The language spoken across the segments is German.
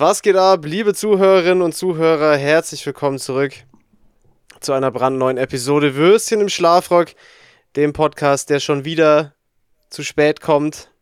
Was geht ab, liebe Zuhörerinnen und Zuhörer? Herzlich willkommen zurück zu einer brandneuen Episode Würstchen im Schlafrock, dem Podcast, der schon wieder zu spät kommt.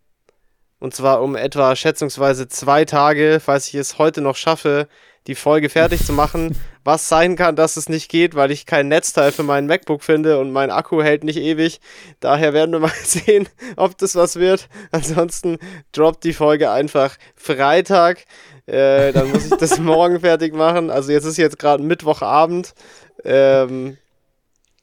Und zwar um etwa schätzungsweise zwei Tage, falls ich es heute noch schaffe, die Folge fertig zu machen. Was sein kann, dass es nicht geht, weil ich kein Netzteil für meinen MacBook finde und mein Akku hält nicht ewig. Daher werden wir mal sehen, ob das was wird. Ansonsten droppt die Folge einfach Freitag. Äh, dann muss ich das morgen fertig machen. Also jetzt ist jetzt gerade Mittwochabend. Ähm,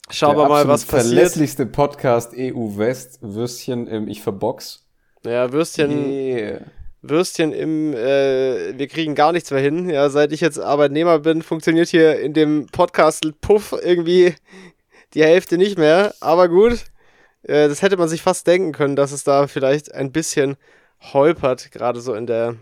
schauen wir mal, was passiert. Der verlässlichste Podcast EU West, Würstchen im Ich verbox. Ja, Würstchen. Yeah. Würstchen im, äh, wir kriegen gar nichts mehr hin. Ja, seit ich jetzt Arbeitnehmer bin, funktioniert hier in dem Podcast Puff irgendwie die Hälfte nicht mehr. Aber gut, äh, das hätte man sich fast denken können, dass es da vielleicht ein bisschen holpert, gerade so in der,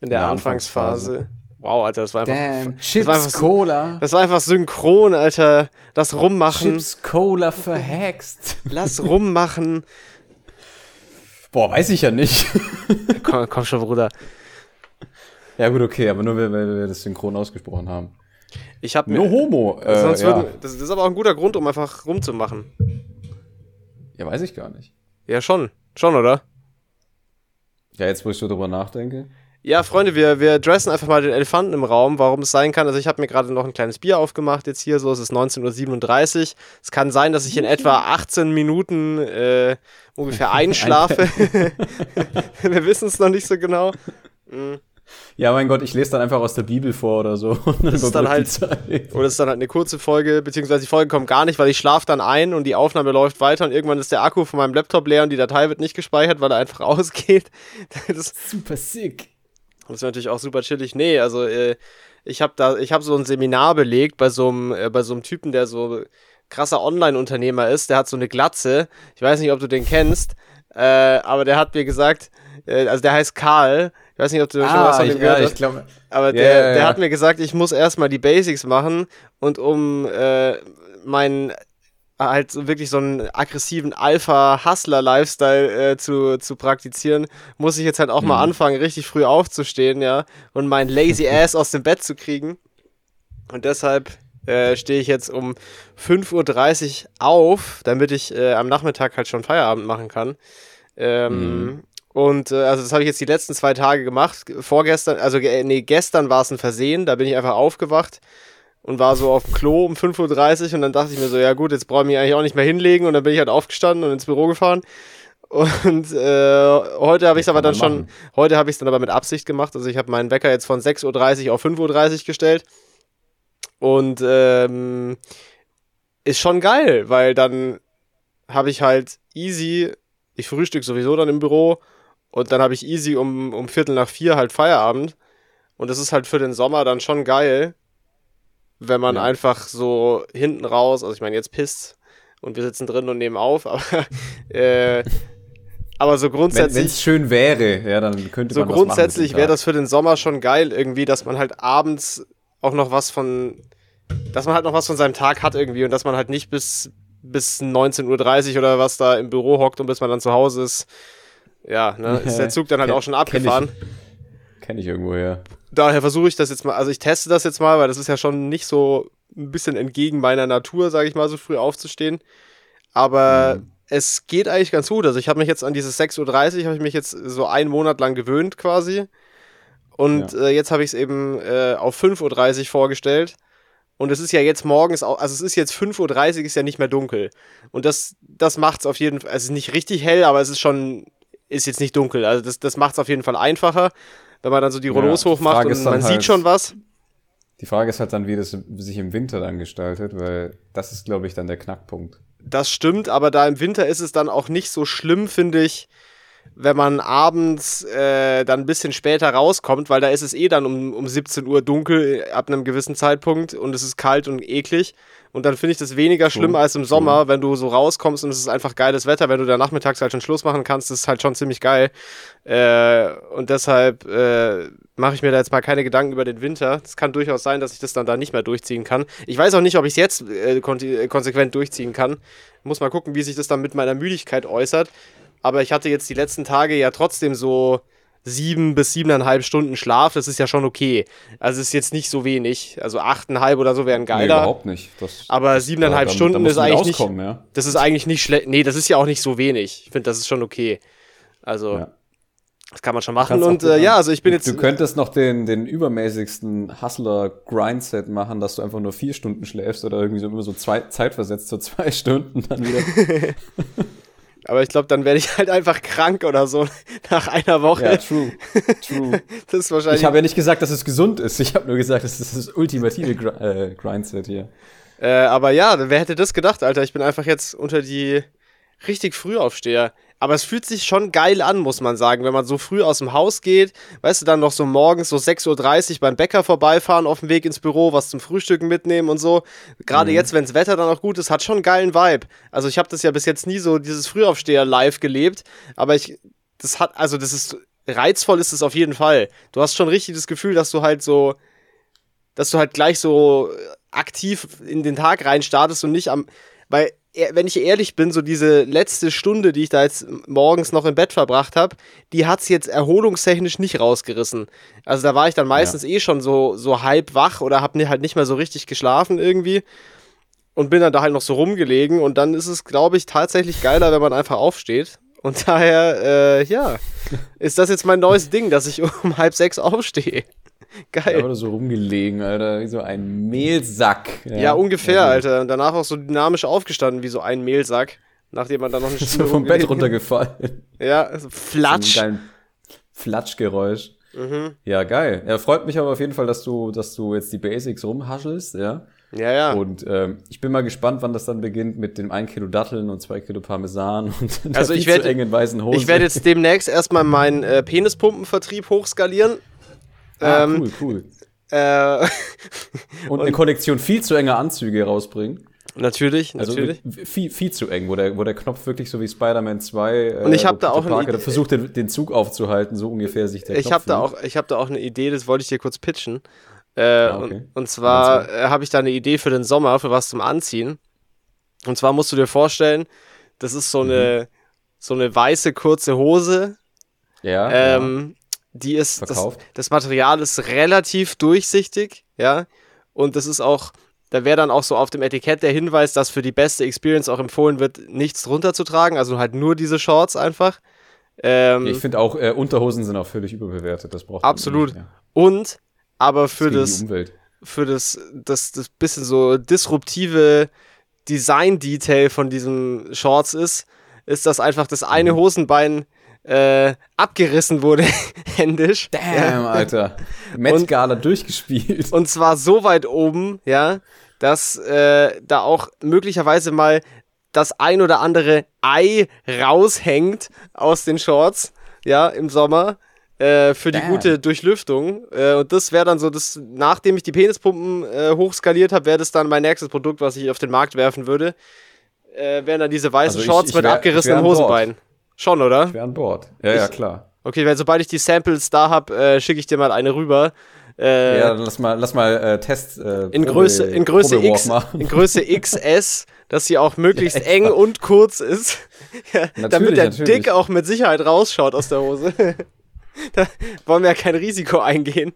in der, Anfangsphase. Anfangsphase. Wow, Alter, das war einfach. Damn, Chips, das war einfach, Cola. Das war einfach synchron, Alter. Das Rummachen. Chips, Cola verhext. Lass rummachen. Boah, weiß ich ja nicht. komm, komm schon, Bruder. Ja, gut, okay, aber nur weil, weil wir das synchron ausgesprochen haben. Ich hab mir. No homo. Äh, sonst ja. würden, das, das ist aber auch ein guter Grund, um einfach rumzumachen. Ja, weiß ich gar nicht. Ja, schon. Schon, oder? Ja, jetzt, wo ich so drüber nachdenke. Ja, Freunde, wir, wir dressen einfach mal den Elefanten im Raum, warum es sein kann. Also ich habe mir gerade noch ein kleines Bier aufgemacht jetzt hier, so es ist 19.37 Uhr. Es kann sein, dass ich in etwa 18 Minuten äh, ungefähr einschlafe. wir wissen es noch nicht so genau. Mhm. Ja, mein Gott, ich lese dann einfach aus der Bibel vor oder so. das ist dann halt, oder es ist dann halt eine kurze Folge, beziehungsweise die Folge kommt gar nicht, weil ich schlafe dann ein und die Aufnahme läuft weiter und irgendwann ist der Akku von meinem Laptop leer und die Datei wird nicht gespeichert, weil er einfach ausgeht. Das Super sick. Das ist natürlich auch super chillig. Nee, also äh, ich habe da, ich habe so ein Seminar belegt bei so einem, äh, bei so einem Typen, der so krasser Online-Unternehmer ist. Der hat so eine Glatze. Ich weiß nicht, ob du den kennst, äh, aber der hat mir gesagt, äh, also der heißt Karl. Ich weiß nicht, ob du ah, schon was von ihm gehört ja, hast. Ich glaub, aber yeah, der, der yeah. hat mir gesagt, ich muss erstmal die Basics machen und um äh, meinen halt wirklich so einen aggressiven Alpha-Hustler-Lifestyle äh, zu, zu praktizieren, muss ich jetzt halt auch mhm. mal anfangen, richtig früh aufzustehen, ja, und mein lazy Ass aus dem Bett zu kriegen. Und deshalb äh, stehe ich jetzt um 5.30 Uhr auf, damit ich äh, am Nachmittag halt schon Feierabend machen kann. Ähm, mhm. Und äh, also das habe ich jetzt die letzten zwei Tage gemacht. Vorgestern, also nee, gestern war es ein Versehen, da bin ich einfach aufgewacht und war so auf dem Klo um 5.30 Uhr und dann dachte ich mir so, ja gut, jetzt brauche ich mich eigentlich auch nicht mehr hinlegen und dann bin ich halt aufgestanden und ins Büro gefahren. Und äh, heute habe ich es aber dann schon, heute habe ich es dann aber mit Absicht gemacht. Also ich habe meinen Wecker jetzt von 6.30 Uhr auf 5.30 Uhr gestellt. Und ähm, ist schon geil, weil dann habe ich halt easy, ich frühstück sowieso dann im Büro und dann habe ich easy um, um Viertel nach vier halt Feierabend. Und das ist halt für den Sommer dann schon geil, wenn man ja. einfach so hinten raus, also ich meine, jetzt pisst und wir sitzen drin und nehmen auf, aber, äh, aber so grundsätzlich. Wenn es schön wäre, ja, dann könnte so man So grundsätzlich wäre das für den Sommer schon geil, irgendwie, dass man halt abends auch noch was von, dass man halt noch was von seinem Tag hat irgendwie und dass man halt nicht bis, bis 19.30 Uhr oder was da im Büro hockt und bis man dann zu Hause ist. Ja, ne, ist der Zug dann halt auch schon abgefahren. Kenn ich, kenn ich irgendwo, ja daher versuche ich das jetzt mal, also ich teste das jetzt mal, weil das ist ja schon nicht so ein bisschen entgegen meiner Natur, sage ich mal, so früh aufzustehen. Aber mhm. es geht eigentlich ganz gut. Also ich habe mich jetzt an dieses 6.30 Uhr, habe ich mich jetzt so einen Monat lang gewöhnt quasi. Und ja. äh, jetzt habe ich es eben äh, auf 5.30 Uhr vorgestellt. Und es ist ja jetzt morgens auch, also es ist jetzt 5.30 Uhr, ist ja nicht mehr dunkel. Und das, das macht es auf jeden Fall, also es ist nicht richtig hell, aber es ist schon, ist jetzt nicht dunkel. Also das, das macht es auf jeden Fall einfacher wenn man dann so die Rollos ja, hochmacht und man halt, sieht schon was. Die Frage ist halt dann, wie das sich im Winter dann gestaltet, weil das ist, glaube ich, dann der Knackpunkt. Das stimmt, aber da im Winter ist es dann auch nicht so schlimm, finde ich, wenn man abends äh, dann ein bisschen später rauskommt, weil da ist es eh dann um, um 17 Uhr dunkel ab einem gewissen Zeitpunkt und es ist kalt und eklig. Und dann finde ich das weniger schlimm als im Sommer, wenn du so rauskommst und es ist einfach geiles Wetter, wenn du da nachmittags halt schon Schluss machen kannst, das ist halt schon ziemlich geil. Äh, und deshalb äh, mache ich mir da jetzt mal keine Gedanken über den Winter. Es kann durchaus sein, dass ich das dann da nicht mehr durchziehen kann. Ich weiß auch nicht, ob ich es jetzt äh, konsequent durchziehen kann. Muss mal gucken, wie sich das dann mit meiner Müdigkeit äußert. Aber ich hatte jetzt die letzten Tage ja trotzdem so sieben bis siebeneinhalb Stunden Schlaf, das ist ja schon okay. Also ist jetzt nicht so wenig. Also achteinhalb oder so wären geiler. Nee, überhaupt nicht. Das, aber siebeneinhalb da- Stunden ist eigentlich nicht. Ja. Das ist eigentlich nicht schlecht. Nee, das ist ja auch nicht so wenig. Ich finde, das ist schon okay. Also, Ja. das kann man schon machen. Und äh, ja, also ich bin jetzt. Du könntest noch den, den übermäßigsten Hustler-Grindset machen, dass du einfach nur vier Stunden schläfst oder irgendwie so immer so zwei, zeitversetzt, so zwei Stunden dann wieder. aber ich glaube, dann werde ich halt einfach krank oder so nach einer Woche. ja, true. True. Das ist wahrscheinlich. Ich habe ja nicht gesagt, dass es gesund ist. Ich habe nur gesagt, das ist das ultimative Gr äh, Grindset hier. Äh, aber ja, wer hätte das gedacht, Alter? Ich bin einfach jetzt unter die richtig Frühaufsteher. Aber es fühlt sich schon geil an, muss man sagen, wenn man so früh aus dem Haus geht. Weißt du, dann noch so morgens so 6.30 Uhr beim Bäcker vorbeifahren, auf dem Weg ins Büro, was zum Frühstücken mitnehmen und so. Gerade jetzt, wenn das Wetter dann auch gut ist, hat schon einen geilen Vibe. Also ich habe das ja bis jetzt nie so, dieses Frühaufsteher live gelebt. Aber ich, das hat, also das ist, reizvoll ist es auf jeden Fall. Du hast schon richtig das Gefühl, dass du halt so, dass du halt gleich so aktiv in den Tag rein startest und nicht am, weil wenn ich ehrlich bin, so diese letzte Stunde, die ich da jetzt morgens noch im Bett verbracht habe, die hat's jetzt erholungstechnisch nicht rausgerissen. Also da war ich dann meistens eh schon so so halb wach oder hab ni- halt nicht mehr so richtig geschlafen irgendwie und bin dann da halt noch so rumgelegen und dann ist es, glaube ich, tatsächlich geiler, wenn man einfach aufsteht. Und daher, äh, ja, ist das jetzt mein neues Ding, dass ich um halb sechs aufstehe. Geil. wurde so rumgelegen, Alter, wie so ein Mehlsack. Ja, ungefähr, Also, Alter. Und danach auch so dynamisch aufgestanden wie so ein Mehlsack, nachdem man dann noch eine So Stunde vom Bett runtergefallen. Ja, so Flatsch. So ein Flatschgeräusch. Mhm. Ja, geil. Ja, freut mich aber auf jeden Fall, dass du, dass du jetzt die Basics rumhaschelst, ja. Ja, ja. Und ähm, ich bin mal gespannt, wann das dann beginnt mit dem 1 Kilo Datteln und 2 Kilo Parmesan und Also ich viel werd- zu engen weißen Hose. Ich werde jetzt demnächst erstmal meinen äh, Penispumpenvertrieb hochskalieren. Ah, ähm, cool, cool. Äh, Und, eine Kollektion viel zu enger Anzüge rausbringen. natürlich, Also natürlich. viel, viel zu eng, wo der, wo der Knopf wirklich so wie Spider-Man 2 äh, Und ich hab wo da auch eine Parker Idee- versucht, den, den Zug aufzuhalten, so ungefähr sich der Ich Knopf habe da auch, ich habe da auch eine Idee, das wollte ich dir kurz pitchen. Äh, Ah, okay. und, und zwar äh, habe ich da eine Idee für den Sommer, für was zum Anziehen. Und zwar musst du dir vorstellen, das ist so eine, so eine weiße kurze Hose. Ja, Ähm, Die ist, das, Verkauft. das Material ist relativ durchsichtig, ja. Und das ist auch, da wäre dann auch so auf dem Etikett der Hinweis, dass für die beste Experience auch empfohlen wird, nichts drunter zu tragen, also halt nur diese Shorts einfach. Ähm. Ich finde auch, äh, Unterhosen sind auch völlig überbewertet. Das braucht man Absolut. Nicht, ja. und aber für das, Umwelt. für das, das, das bisschen so disruptive Design-Detail von diesen Shorts ist, ist, dass einfach das Mhm. eine Hosenbein äh, abgerissen wurde, händisch. Damn, Ja. Alter. Met Gala durchgespielt. Und zwar so weit oben, ja, dass äh, da auch möglicherweise mal das ein oder andere Ei raushängt aus den Shorts, ja, im Sommer. Äh, für die Damn. gute Durchlüftung. Äh, und das wäre dann so, das, nachdem ich die Penispumpen äh, hochskaliert habe, wäre das dann mein nächstes Produkt, was ich auf den Markt werfen würde. Äh, wären dann diese weißen Also ich- Shorts ich mit wär- abgerissenem ich wär an Bord. Hosenbein. Schon, oder? Ich wäre an Bord. Ja, ja, Ich- klar. Okay, weil sobald ich die Samples da habe, äh, schicke ich dir mal eine rüber. Äh, ja, dann lass mal, lass mal äh, Test. Äh, in Probe- Größe, in Größe X, in Größe XS, dass sie auch möglichst Ja, eng und kurz ist, ja, damit der natürlich. Dick auch mit Sicherheit rausschaut aus der Hose. da wollen wir ja kein Risiko eingehen.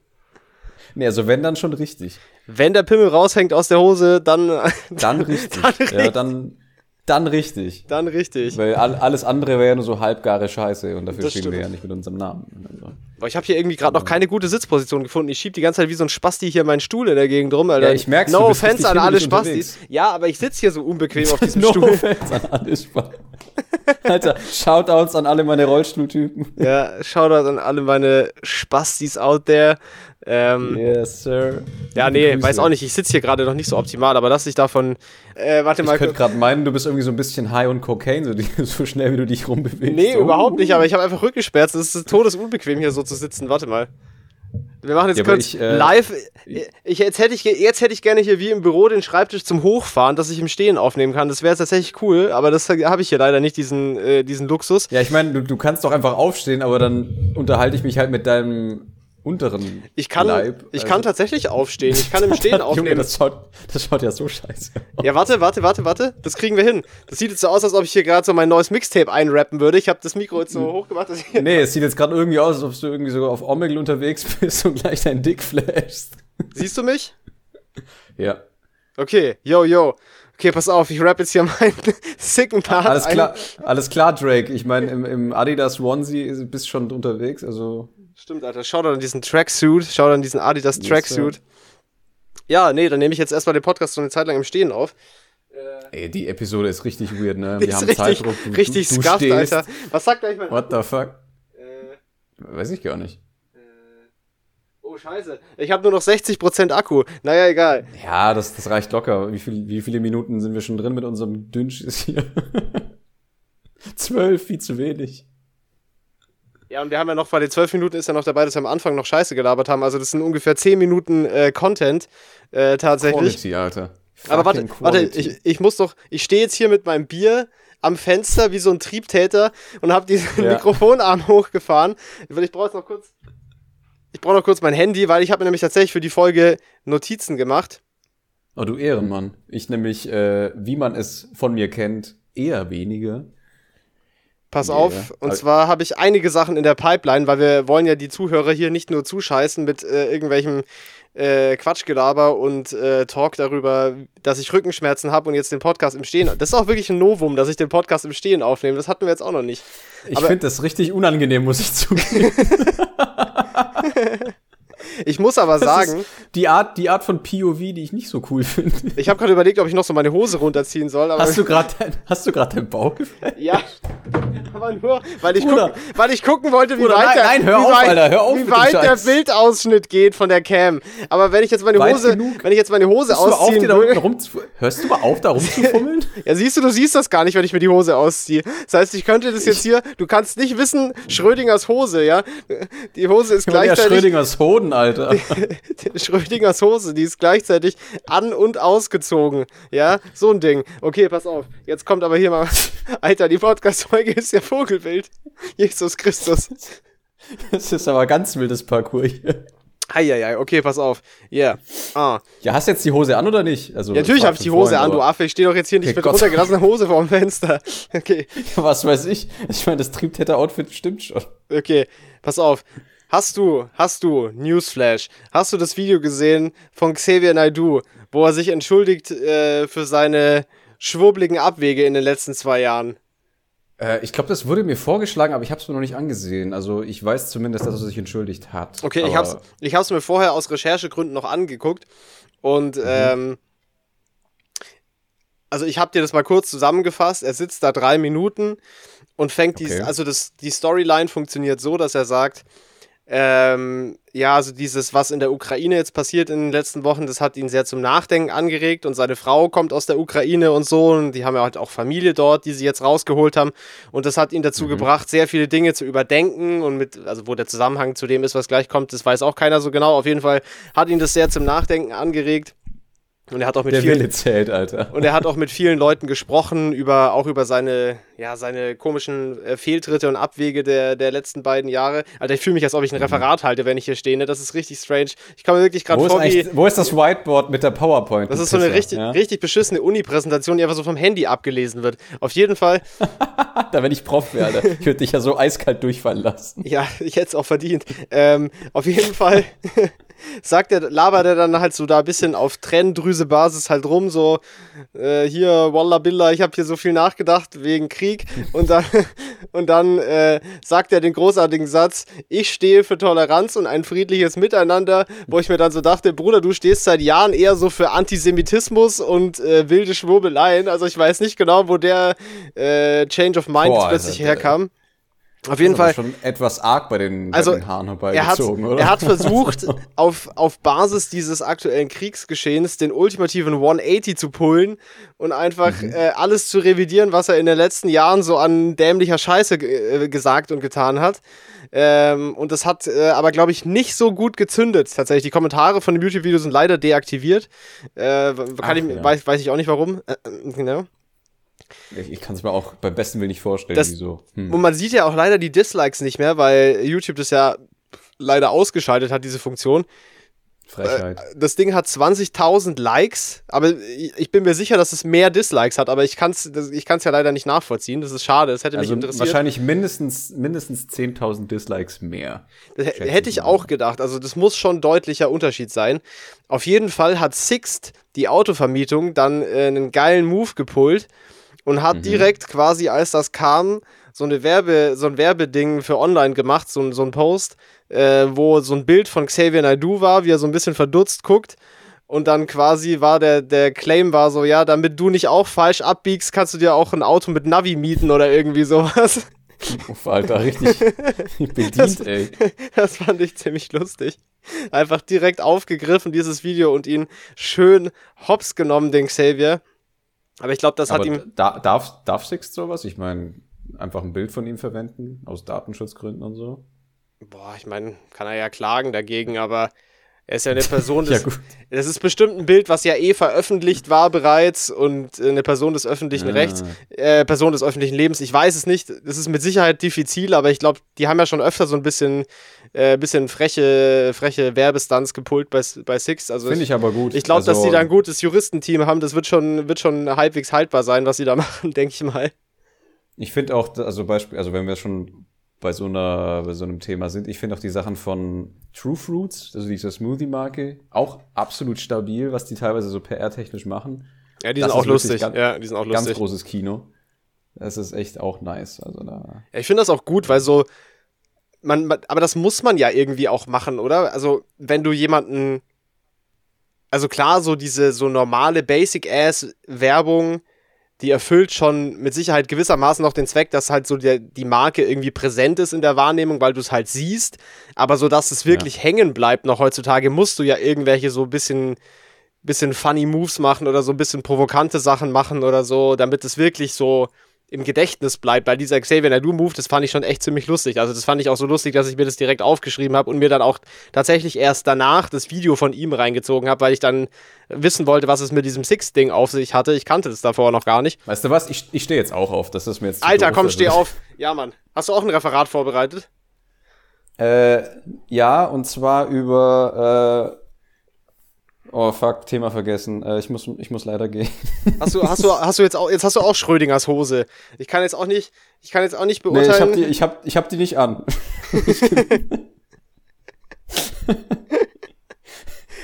Nee, also wenn, dann schon richtig. Wenn der Pimmel raushängt aus der Hose, dann Dann richtig. Dann Ja, richtig. dann, dann richtig. dann richtig. Weil all, alles andere wäre ja nur so halbgare Scheiße und dafür Das stehen wir stimmt. ja nicht mit unserem Namen. Also. Boah, ich habe hier irgendwie gerade noch keine gute Sitzposition gefunden. Ich schieb die ganze Zeit wie so ein Spasti hier meinen Stuhl in der Gegend rum, Alter. Ja, ich merk's, No offense an alle Spastis. Ja, aber ich sitze hier so unbequem auf diesem No Stuhl. offense an alle Spaß. Alter, Shoutouts an alle meine Rollstuhltypen. Ja, Shoutout an alle meine Spastis out there. Ähm, Yes, sir. Ja, nee, Grüße. weiß auch nicht. Ich sitze hier gerade noch nicht so optimal, aber lass dich davon. Äh, warte Ich mal. könnte gerade meinen, du bist irgendwie so ein bisschen high on Cocaine, so, so schnell wie du dich rumbewegst. Nee, so. überhaupt nicht, aber ich habe einfach Rückenschmerzen. Es ist todesunbequem, hier so zu sitzen. Warte mal. Wir machen jetzt Ja, kurz ich, äh, live. Ich, jetzt, hätte ich, jetzt hätte ich gerne hier wie im Büro den Schreibtisch zum Hochfahren, dass ich im Stehen aufnehmen kann. Das wäre tatsächlich cool, aber das habe ich hier leider nicht, diesen, äh, diesen Luxus. Ja, ich meine, du, du kannst doch einfach aufstehen, aber dann unterhalte ich mich halt mit deinem unteren Ich kann, Leib. ich also- kann tatsächlich aufstehen. Ich kann im Stehen Junge, aufnehmen. das schaut, das schaut ja so scheiße aus. Ja, warte, warte, warte, warte. Das kriegen wir hin. Das sieht jetzt so aus, als ob ich hier gerade so mein neues Mixtape einrappen würde. Ich habe das Mikro jetzt so hochgemacht, dass ich Nee, es sieht jetzt gerade irgendwie aus, als ob du irgendwie sogar auf Omegle unterwegs bist und gleich deinen Dick flashst. Siehst du mich? Ja. Okay, yo, yo. Okay, pass auf, ich rap jetzt hier meinen sicken Part Alles ein. klar, alles klar, Drake. Ich meine, im, im Adidas Onesie ist- bist schon unterwegs, also. Stimmt, Alter. Schau dann diesen Tracksuit. Schau dann diesen Adidas Tracksuit. Ja, nee, dann nehme ich jetzt erstmal den Podcast so eine Zeit lang im Stehen auf. Ey, die Episode ist richtig weird, ne? Wir haben richtig, Zeitdruck. Du, richtig du, du scuffed, stehst. Alter. Was sagt gleich mein... What the fuck? Äh, Weiß ich gar nicht. oh, scheiße. Ich habe nur noch 60% Akku. Naja, egal. Ja, das, das reicht locker. Wie, viel, wie viele Minuten sind wir schon drin mit unserem Dünnschiss hier? Zwölf, viel zu wenig. Ja, und wir haben ja noch, bei den 12 Minuten ist ja noch dabei, dass wir am Anfang noch Scheiße gelabert haben. Also das sind ungefähr 10 Minuten äh, Content äh, tatsächlich. Quality, Alter. Aber warte, Fucking warte, ich, ich muss doch, ich stehe jetzt hier mit meinem Bier am Fenster wie so ein Triebtäter und habe diesen Ja. Mikrofonarm hochgefahren. Ich brauche jetzt noch kurz, ich brauche noch kurz mein Handy, weil ich habe mir nämlich tatsächlich für die Folge Notizen gemacht. Oh, du Ehrenmann. Ich nämlich, äh, wie man es von mir kennt, eher weniger. Pass Nee, auf, und zwar habe ich einige Sachen in der Pipeline, weil wir wollen ja die Zuhörer hier nicht nur zuscheißen mit äh, irgendwelchem äh, Quatschgelaber und äh, Talk darüber, dass ich Rückenschmerzen habe und jetzt den Podcast im Stehen. Das ist auch wirklich ein Novum, dass ich den Podcast im Stehen aufnehme. Das hatten wir jetzt auch noch nicht. Ich finde das richtig unangenehm, muss ich zugeben. Ich muss aber sagen, die Art, die Art von POV, die ich nicht so cool finde. ich habe gerade überlegt, ob ich noch so meine Hose runterziehen soll, Hast du gerade dein, hast du gerade deinen Bauch gefällt? ja, aber nur, weil ich, gucken, weil ich gucken wollte, wie Bruder, weit, nein, der, nein, hör wie auf, weit, Alter, hör auf wie mit dem weit der Scheiß. Bildausschnitt geht von der Cam. Aber wenn ich jetzt meine Weit Hose, genug. wenn ich jetzt meine Hose Hörst du, ausziehen Hörst du mal auf, da rumzufummeln? ja siehst du, du siehst das gar nicht, wenn ich mir die Hose ausziehe. Das heißt, ich könnte das jetzt hier, du kannst nicht wissen, Schrödingers Hose, ja, die Hose ist Ja, gleichzeitig Schrödingers Hoden, Alter. Schrödingers Hose, die ist gleichzeitig an- und ausgezogen. Ja, so ein Ding. Okay, pass auf. Jetzt kommt aber hier mal. Alter, die Podcast-Folge ist ja Vogelbild. Jesus Christus. Das ist aber ganz wildes Parcours hier. Heieiei, okay, pass auf. Yeah. Ah. Ja, hast du jetzt die Hose an oder nicht? Also, Ja, natürlich habe ich die Hose Freund, an, du Affe. Ich stehe doch jetzt hier nicht Okay, mit Gott. runtergelassener Hose vorm Fenster. Okay, Was weiß ich. Ich meine, das Triebtäter-Outfit stimmt schon. okay. Pass auf. Hast du, hast du, Newsflash, hast du das Video gesehen von Xavier Naidoo, wo er sich entschuldigt äh, für seine schwurbligen Abwege in den letzten zwei Jahren? Äh, ich glaube, das wurde mir vorgeschlagen, aber ich habe es mir noch nicht angesehen. Also ich weiß zumindest, dass er sich entschuldigt hat. Okay, ich aber hab's, ich hab's mir vorher aus Recherchegründen noch angeguckt und Mhm. ähm, also ich habe dir das mal kurz zusammengefasst. Er sitzt da drei Minuten und fängt die, Okay. also das, die Storyline funktioniert so, dass er sagt, ähm, ja, also dieses, was in der Ukraine jetzt passiert in den letzten Wochen, das hat ihn sehr zum Nachdenken angeregt und seine Frau kommt aus der Ukraine und so und die haben ja halt auch Familie dort, die sie jetzt rausgeholt haben und das hat ihn dazu gebracht, sehr viele Dinge zu überdenken und mit, also wo der Zusammenhang zu dem ist, was gleich kommt, das weiß auch keiner so genau. Auf jeden Fall hat ihn das sehr zum Nachdenken angeregt und er hat auch mit der vielen Wille zählt, Alter. und er hat auch mit vielen Leuten gesprochen, über, auch über seine, ja, seine komischen äh, Fehltritte und Abwege der, der letzten beiden Jahre. Alter, ich fühle mich, als ob ich ein Referat halte, wenn ich hier stehe. Ne? Das ist richtig strange. Ich komme mir wirklich gerade vor wie. wo ist das Whiteboard mit der PowerPoint? Das ist so eine richtig, ja? richtig beschissene Uni-Präsentation, die einfach so vom Handy abgelesen wird. Auf jeden Fall, Da, wenn ich Prof Alter. Ich würde dich ja so eiskalt durchfallen lassen. ja, ich hätte es auch verdient. Ähm, auf jeden Fall sagt er, labert er dann halt so da ein bisschen auf Tränendrüse-Basis halt rum, so äh, hier, Wallah Billah, ich habe hier so viel nachgedacht wegen Krieg und dann, und dann äh, sagt er den großartigen Satz, ich stehe für Toleranz und ein friedliches Miteinander, wo ich mir dann so dachte, Bruder, du stehst seit Jahren eher so für Antisemitismus und äh, wilde Schwurbeleien, also ich weiß nicht genau, wo der äh, Change of Mind Boah, plötzlich Alter, herkam. Auf jeden Fall. schon etwas arg bei den, Also, bei den Haaren Er hat, herbeigezogen, oder? er hat versucht, auf, auf Basis dieses aktuellen Kriegsgeschehens den ultimativen 180 zu pullen und einfach Mhm. äh, alles zu revidieren, was er in den letzten Jahren so an dämlicher Scheiße äh, gesagt und getan hat. Ähm, und das hat äh, aber, glaube ich, nicht so gut gezündet. Tatsächlich, die Kommentare von dem YouTube-Video sind leider deaktiviert. Äh, kann Ach, ich, ja. weiß, weiß ich auch nicht warum. Äh, genau. Ich, ich kann es mir auch beim besten Willen nicht vorstellen, Das- wieso. Hm. Und man sieht ja auch leider die Dislikes nicht mehr, weil YouTube das ja leider ausgeschaltet hat, diese Funktion. Frechheit. Äh, das Ding hat 20.000 Likes, aber ich bin mir sicher, dass es mehr Dislikes hat, aber ich kann es ich kann's ja leider nicht nachvollziehen. Das ist schade, das hätte also mich interessiert. Wahrscheinlich mindestens, mindestens 10.000 Dislikes mehr. Hätte ich auch gedacht. Also das muss schon ein deutlicher Unterschied sein. Auf jeden Fall hat Sixt, die Autovermietung, dann äh, einen geilen Move gepullt und hat mhm. direkt quasi, als das kam, so eine Werbe, so ein Werbeding für online gemacht, so, so ein Post, äh, wo so ein Bild von Xavier Naidoo war, wie er so ein bisschen verdutzt guckt. Und dann quasi war der, der Claim war so, ja, damit du nicht auch falsch abbiegst, kannst du dir auch ein Auto mit Navi mieten oder irgendwie sowas. Uff, Alter, richtig bedient, das, ey. Das fand ich ziemlich lustig. Einfach direkt aufgegriffen, dieses Video, und ihn schön hops genommen, den Xavier. Aber ich glaube, das Aber hat ihm. Da, darf, darf Sixt sowas? Ich meine, einfach ein Bild von ihm verwenden, aus Datenschutzgründen und so. Boah, ich meine, kann er ja klagen dagegen, aber er ist ja eine Person des. ja, das ist bestimmt ein Bild, was ja eh veröffentlicht war bereits und eine Person des öffentlichen ja. Rechts, äh, Person des öffentlichen Lebens. Ich weiß es nicht. Das ist mit Sicherheit diffizil, aber ich glaube, die haben ja schon öfter so ein bisschen, äh, bisschen freche, freche Werbestunts gepult bei, bei Six. Also Finde ich aber gut. Ich glaube, also, dass die da ein gutes Juristenteam haben. Das wird schon, wird schon halbwegs haltbar sein, was sie da machen, denke ich mal. Ich finde auch, also Beispiel, also wenn wir schon bei so einer, bei so einem Thema sind, ich finde auch die Sachen von True Fruits, also diese Smoothie-Marke, auch absolut stabil, was die teilweise so PR-technisch machen. Ja, die sind auch lustig. Ganz, ja, die sind auch lustig. Ganz großes Kino. Das ist echt auch nice. Also da. Ja, ich finde das auch gut, weil so, man, aber das muss man ja irgendwie auch machen, oder? Also, wenn du jemanden, also klar, so diese so normale Basic-Ass-Werbung, die erfüllt schon mit Sicherheit gewissermaßen noch den Zweck, dass halt so der, die Marke irgendwie präsent ist in der Wahrnehmung, weil du es halt siehst. Aber so, dass es wirklich ja. hängen bleibt noch heutzutage, musst du ja irgendwelche so ein bisschen, bisschen funny Moves machen oder so ein bisschen provokante Sachen machen oder so, damit es wirklich so im Gedächtnis bleibt, weil dieser Xavier Naidoo-Move, das fand ich schon echt ziemlich lustig. Also das fand ich auch so lustig, dass ich mir das direkt aufgeschrieben habe und mir dann auch tatsächlich erst danach das Video von ihm reingezogen habe, weil ich dann wissen wollte, was es mit diesem Six-Ding auf sich hatte. Ich kannte das davor noch gar nicht. Weißt du was? Ich, ich stehe jetzt auch auf. Das ist mir jetzt. Alter, komm, steh auf. Ja, Mann. Hast du auch ein Referat vorbereitet? Äh, ja, und zwar über äh, Oh fuck, Thema vergessen. Äh, ich, muss, ich muss leider gehen. Hast du, hast du, hast du jetzt auch, jetzt hast du auch Schrödingers Hose. Ich kann jetzt auch nicht, ich kann jetzt auch nicht beurteilen. Nee, ich hab die, ich hab, ich hab die nicht an.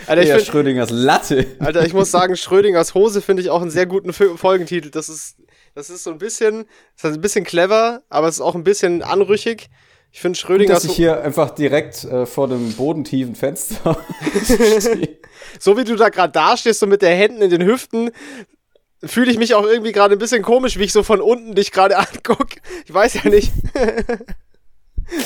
Alter, ich ja, find, Schrödingers Latte. Alter, ich muss sagen, Schrödingers Hose finde ich auch einen sehr guten Folgentitel. Das ist, das ist so ein bisschen, das ist ein bisschen clever, aber es ist auch ein bisschen anrüchig. Ich finde Schrödinger. Gut, dass ich hier einfach direkt äh, vor dem bodentiefen Fenster So wie du da gerade dastehst, so mit den Händen in den Hüften, fühle ich mich auch irgendwie gerade ein bisschen komisch, wie ich so von unten dich gerade angucke. Ich weiß ja nicht.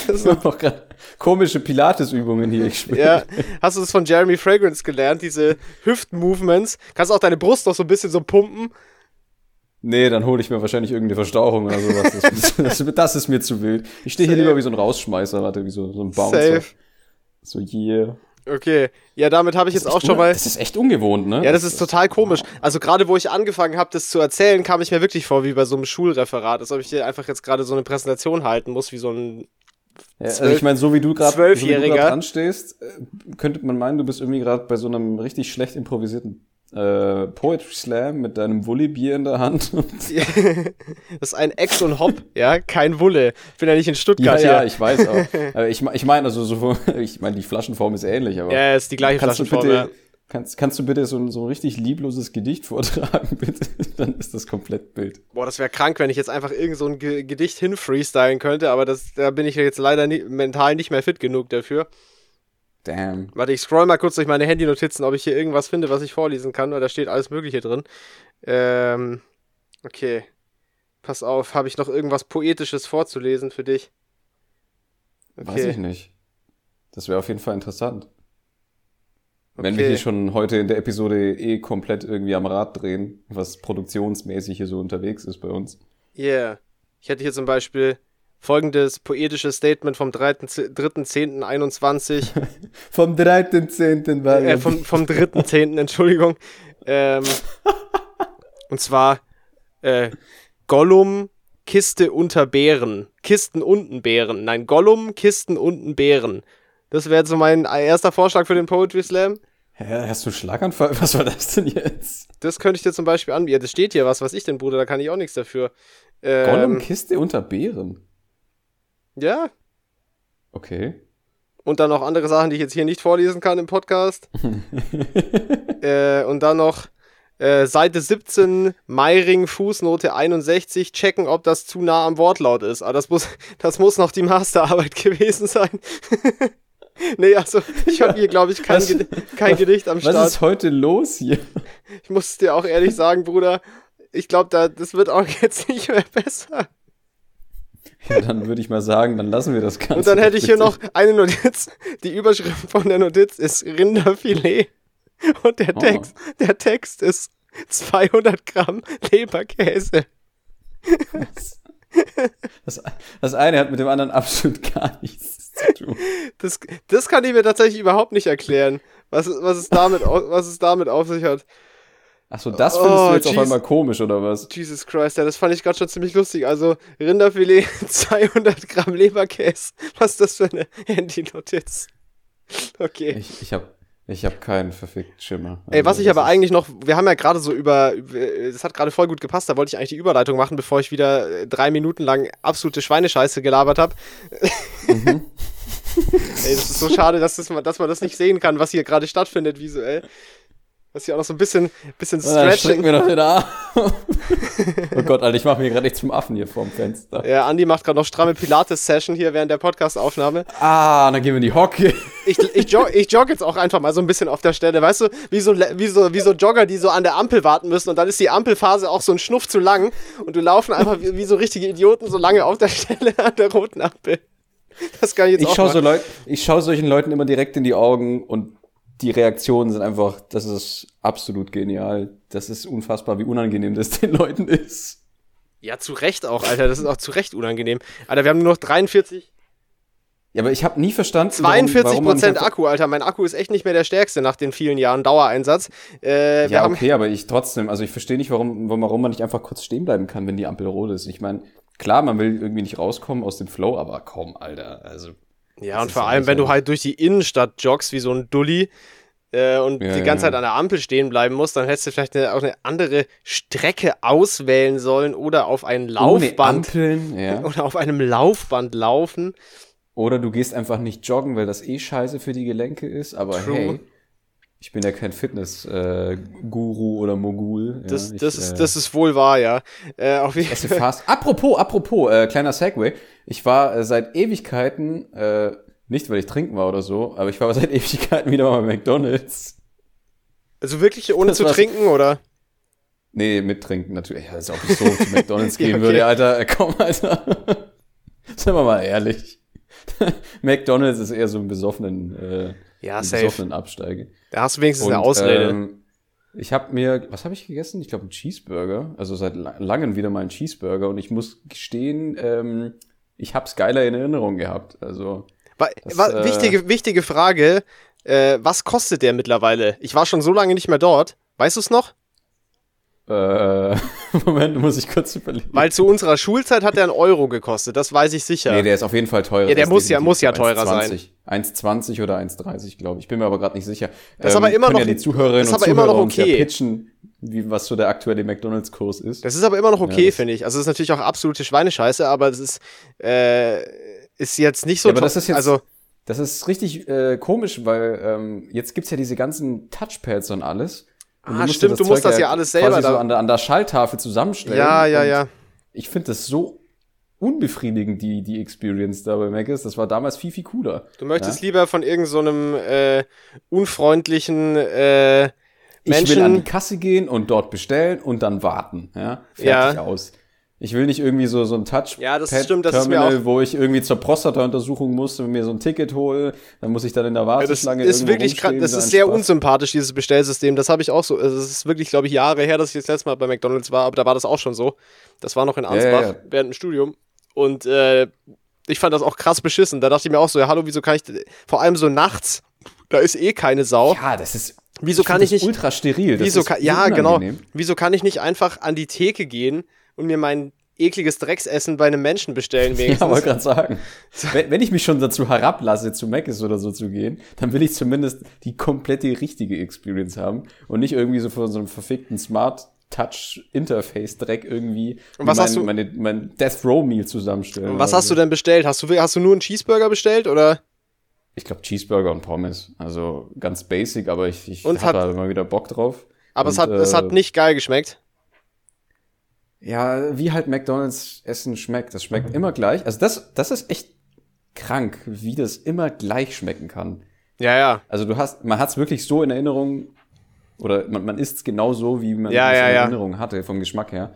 das sind gerade komische Pilates-Übungen hier. Ich ja, hast du das von Jeremy Fragrance gelernt, diese Hüft-Movements? Kannst auch deine Brust noch so ein bisschen so pumpen. Nee, dann hole ich mir wahrscheinlich irgendeine Verstauchung oder sowas. Das, das, das ist mir zu wild. Ich stehe hier lieber wie so ein Rausschmeißer, warte, wie so, so ein Bouncer. Safe. So, yeah. Okay, ja, damit habe ich jetzt auch schon mal. Das ist echt ungewohnt, ne? Ja, das ist total komisch. Also gerade wo ich angefangen habe, das zu erzählen, kam ich mir wirklich vor wie bei so einem Schulreferat, als ob ich hier einfach jetzt gerade so eine Präsentation halten muss, wie so ein ja, also ich meine, so wie du gerade so anstehst, äh, könnte man meinen, du bist irgendwie gerade bei so einem richtig schlecht improvisierten äh, Poetry Slam mit deinem Wulli-Bier in der Hand. das ist ein Ex und Hop, ja, kein Wulle. Ich bin ja nicht in Stuttgart. Ja, ja, ich weiß auch. Aber ich, ich meine, also so, ich meine, die Flaschenform ist ähnlich, aber. Ja, ist die gleiche Flaschenform, bitte, ja. Kannst, kannst du bitte so ein, so ein richtig liebloses Gedicht vortragen, bitte? Dann ist das komplett Bild. Boah, das wäre krank, wenn ich jetzt einfach irgend so ein Ge Gedicht hinfreestylen könnte, aber das, da bin ich jetzt leider nie, mental nicht mehr fit genug dafür. Damn. Warte, ich scroll mal kurz durch meine Handy-Notizen, ob ich hier irgendwas finde, was ich vorlesen kann, weil da steht alles Mögliche drin. Ähm, okay. Pass auf, habe ich noch irgendwas Poetisches vorzulesen für dich? Okay. Weiß ich nicht. Das wäre auf jeden Fall interessant. Okay. Wenn wir hier schon heute in der Episode eh komplett irgendwie am Rad drehen, was produktionsmäßig hier so unterwegs ist bei uns. Yeah. Ich hätte hier zum Beispiel folgendes poetische Statement vom 3.10.21. vom 3.10. war äh, vom, vom 3.10. Entschuldigung. Ähm, und zwar äh, Gollum, Kiste unter Bären. Kisten unten Bären. Nein, Gollum, Kisten unten Bären. Das wäre so mein erster Vorschlag für den Poetry Slam. Hä, hast du einen Schlaganfall? Was war das denn jetzt? Das könnte ich dir zum Beispiel anbieten. Ja, das steht hier, was weiß ich denn, Bruder, da kann ich auch nichts dafür. Ähm, Gollum-Kiste unter Beeren. Ja. Okay. Und dann noch andere Sachen, die ich jetzt hier nicht vorlesen kann im Podcast. äh, und dann noch äh, Seite 17, Meiring, Fußnote 61, checken, ob das zu nah am Wortlaut ist. Aber das muss, das muss noch die Masterarbeit gewesen sein. nee, also ich habe hier, glaube ich, kein, was, kein Gedicht am Start. Was ist heute los hier? Ich muss dir auch ehrlich sagen, Bruder, ich glaube, da, das wird auch jetzt nicht mehr besser. Ja, dann würde ich mal sagen, dann lassen wir das Ganze. Und dann hätte ich hier noch eine Notiz. Die Überschrift von der Notiz ist Rinderfilet. Und der oh. Text, der Text ist 200 Gramm Leberkäse. Das, das eine hat mit dem anderen absolut gar nichts zu tun. Das, das kann ich mir tatsächlich überhaupt nicht erklären, was, was, es, damit, was es damit auf sich hat. Achso, das findest oh, du jetzt Jesus, auf einmal komisch, oder was? Jesus Christ, ja, das fand ich gerade schon ziemlich lustig. Also, Rinderfilet, 200 Gramm Leberkäse. Was ist das für eine Handy-Notiz? Okay. Ich, ich habe ich hab keinen verfickten Schimmer. Also, Ey, was ich aber eigentlich noch, wir haben ja gerade so über, das hat gerade voll gut gepasst, da wollte ich eigentlich die Überleitung machen, bevor ich wieder äh, drei Minuten lang absolute Schweinescheiße gelabert habe. Mhm. Ey, das ist so schade, dass, das, dass man das nicht sehen kann, was hier gerade stattfindet visuell. Das hier auch noch so ein bisschen, bisschen stretching. Dann wir noch den Arm. oh Gott, Alter, ich mache mir gerade nicht zum Affen hier vorm Fenster. Ja, Andi macht gerade noch stramme Pilates-Session hier während der Podcast-Aufnahme. Ah, dann gehen wir in die Hocke. ich, ich, jog, ich jogge jetzt auch einfach mal so ein bisschen auf der Stelle. Weißt du, wie so, wie, so, wie so Jogger, die so an der Ampel warten müssen und dann ist die Ampelphase auch so ein Schnuff zu lang und du laufen einfach wie, wie so richtige Idioten so lange auf der Stelle an der roten Ampel. Das kann ich jetzt ich auch schau so Leut, Ich schaue solchen Leuten immer direkt in die Augen und die Reaktionen sind einfach, das ist absolut genial. Das ist unfassbar, wie unangenehm das den Leuten ist. Ja, zu Recht auch, Alter. Das ist auch zu Recht unangenehm. Alter, wir haben nur noch 43. Ja, aber ich habe nie verstanden. 42 warum, warum Prozent Akku, Alter. Mein Akku ist echt nicht mehr der stärkste nach den vielen Jahren Dauereinsatz. Äh, ja, okay, aber ich trotzdem, also ich verstehe nicht, warum, warum man nicht einfach kurz stehen bleiben kann, wenn die Ampel rot ist. Ich meine, klar, man will irgendwie nicht rauskommen aus dem Flow, aber komm, Alter. Also ja, und vor allem, wenn du halt durch die Innenstadt joggst, wie so ein Dulli, äh, und ja, die ganze ja. Zeit an der Ampel stehen bleiben musst, dann hättest du vielleicht eine, auch eine andere Strecke auswählen sollen oder auf ein Laufband. Ampeln, ja. Oder auf einem Laufband laufen. Oder du gehst einfach nicht joggen, weil das eh scheiße für die Gelenke ist, aber True. hey. Ich bin ja kein Fitness-Guru äh, oder Mogul. Das, ja, ich, das, ist, äh, das ist wohl wahr, ja. Äh, auf jeden Fall. Fast. Apropos, apropos, äh, kleiner Segway. Ich war äh, seit Ewigkeiten, äh, nicht weil ich trinken war oder so, aber ich war seit Ewigkeiten wieder mal bei McDonalds. Also wirklich ohne das zu trinken, oder? Nee, mit trinken natürlich. Als ob ich so zu McDonalds gehen ja, okay. würde, Alter. Komm, Alter. Seien wir mal ehrlich. McDonalds ist eher so ein besoffenen, äh, ja, besoffenen Absteige. Da hast du wenigstens Und, eine Ausrede. Ähm, ich habe mir, was habe ich gegessen? Ich glaube, einen Cheeseburger. Also seit langem wieder mal einen Cheeseburger. Und ich muss gestehen, ähm, ich habe es geiler in Erinnerung gehabt. Also das, äh, wichtige, wichtige Frage. Äh, was kostet der mittlerweile? Ich war schon so lange nicht mehr dort. Weißt du es noch? Äh, Moment, muss ich kurz überlegen. Weil zu unserer Schulzeit hat er einen Euro gekostet, das weiß ich sicher. Nee, der ist auf jeden Fall teurer. Ja, der muss ja, muss ja teurer 1, sein. 1,20 oder 1,30, glaube ich. Ich bin mir aber gerade nicht sicher. Das ist ähm, aber immer noch, ja die Zuhörerinnen und Zuhörer noch okay. ja pitchen, wie, was so der aktuelle McDonalds-Kurs ist. Das ist aber immer noch okay, ja, finde ich. Also, das ist natürlich auch absolute Schweinescheiße, aber das ist, äh, ist jetzt nicht so. Ja, aber das ist jetzt, also, das ist richtig äh, komisch, weil ähm, jetzt gibt's ja diese ganzen Touchpads und alles. Und ah, stimmt, du musst das ja alles selber da so an der, an der Schalltafel zusammenstellen. Ja, ja, ja. Ich finde das so unbefriedigend, die, die Experience da bei Mac ist. Das war damals viel, viel cooler. Du möchtest ja? lieber von irgendeinem so äh, unfreundlichen äh, Menschen... Ich will an die Kasse gehen und dort bestellen und dann warten. Ja, fertig ja. aus. Ich will nicht irgendwie so, so ein touch ja, das stimmt, das Terminal, wo ich irgendwie zur Prostata-Untersuchung muss und mir so ein Ticket hole. Dann muss ich dann in der Warteschlange ja, Das ist wirklich grad, das ist sehr Spaß. unsympathisch, dieses Bestellsystem. Das habe ich auch so. Also es ist wirklich, glaube ich, Jahre her, dass ich das letzte Mal bei McDonalds war, aber da war das auch schon so. Das war noch in Ansbach ja, ja, während dem Studium. Und äh, ich fand das auch krass beschissen. Da dachte ich mir auch so, ja, hallo, wieso kann ich, vor allem so nachts, da ist eh keine Sau. Ja, das ist Wieso kann ich nicht ultra steril? wieso kann, ja, genau. Wieso kann ich nicht einfach an die Theke gehen und mir meinen ekliges Drecksessen bei einem Menschen bestellen wenigstens. Ja, wollte gerade sagen. wenn, wenn, ich mich schon dazu herablasse, zu Mc's oder so zu gehen, dann will ich zumindest die komplette richtige Experience haben und nicht irgendwie so von so einem verfickten Smart Touch Interface Dreck irgendwie und was mein, hast du meine, mein Death Row Meal zusammenstellen. Und was hast so. du denn bestellt? Hast du hast du nur einen Cheeseburger bestellt oder? Ich glaube Cheeseburger und Pommes. Also ganz basic, aber ich, ich habe da immer wieder Bock drauf. Aber und, es hat äh, es hat nicht geil geschmeckt. Ja, wie halt McDonalds Essen schmeckt. Das schmeckt immer gleich. Also das, das ist echt krank, wie das immer gleich schmecken kann. Ja, ja. Also du hast, man hat es wirklich so in Erinnerung, oder man, man isst es genau so, wie man es ja, in ja. Erinnerung hatte, vom Geschmack her.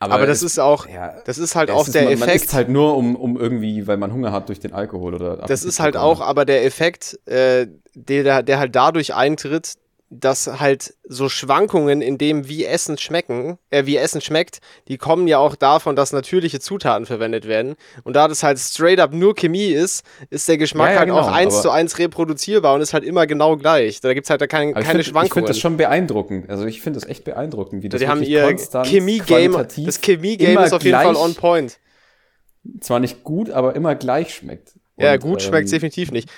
Aber, Aber das es, ist auch, das ist halt auch ist, der man, Effekt. Man isst halt nur, um, um irgendwie, weil man Hunger hat durch den Alkohol oder. Das ist halt auch, aber der Effekt, äh, der, der halt dadurch eintritt, dass halt so Schwankungen in dem, wie Essen schmecken, äh, wie Essen schmeckt, die kommen ja auch davon, dass natürliche Zutaten verwendet werden. Und da das halt straight up nur Chemie ist, ist der Geschmack ja, ja, halt genau, auch eins zu eins reproduzierbar und ist halt immer genau gleich. Da gibt es halt da kein, keine find, Schwankungen. Ich finde das schon beeindruckend. Also ich finde das echt beeindruckend, wie das Die haben ihr Chemie-Game, das Chemie-Game ist auf jeden Fall on point. Zwar nicht gut, aber immer gleich schmeckt. Und, ja, gut schmeckt ähm, definitiv nicht.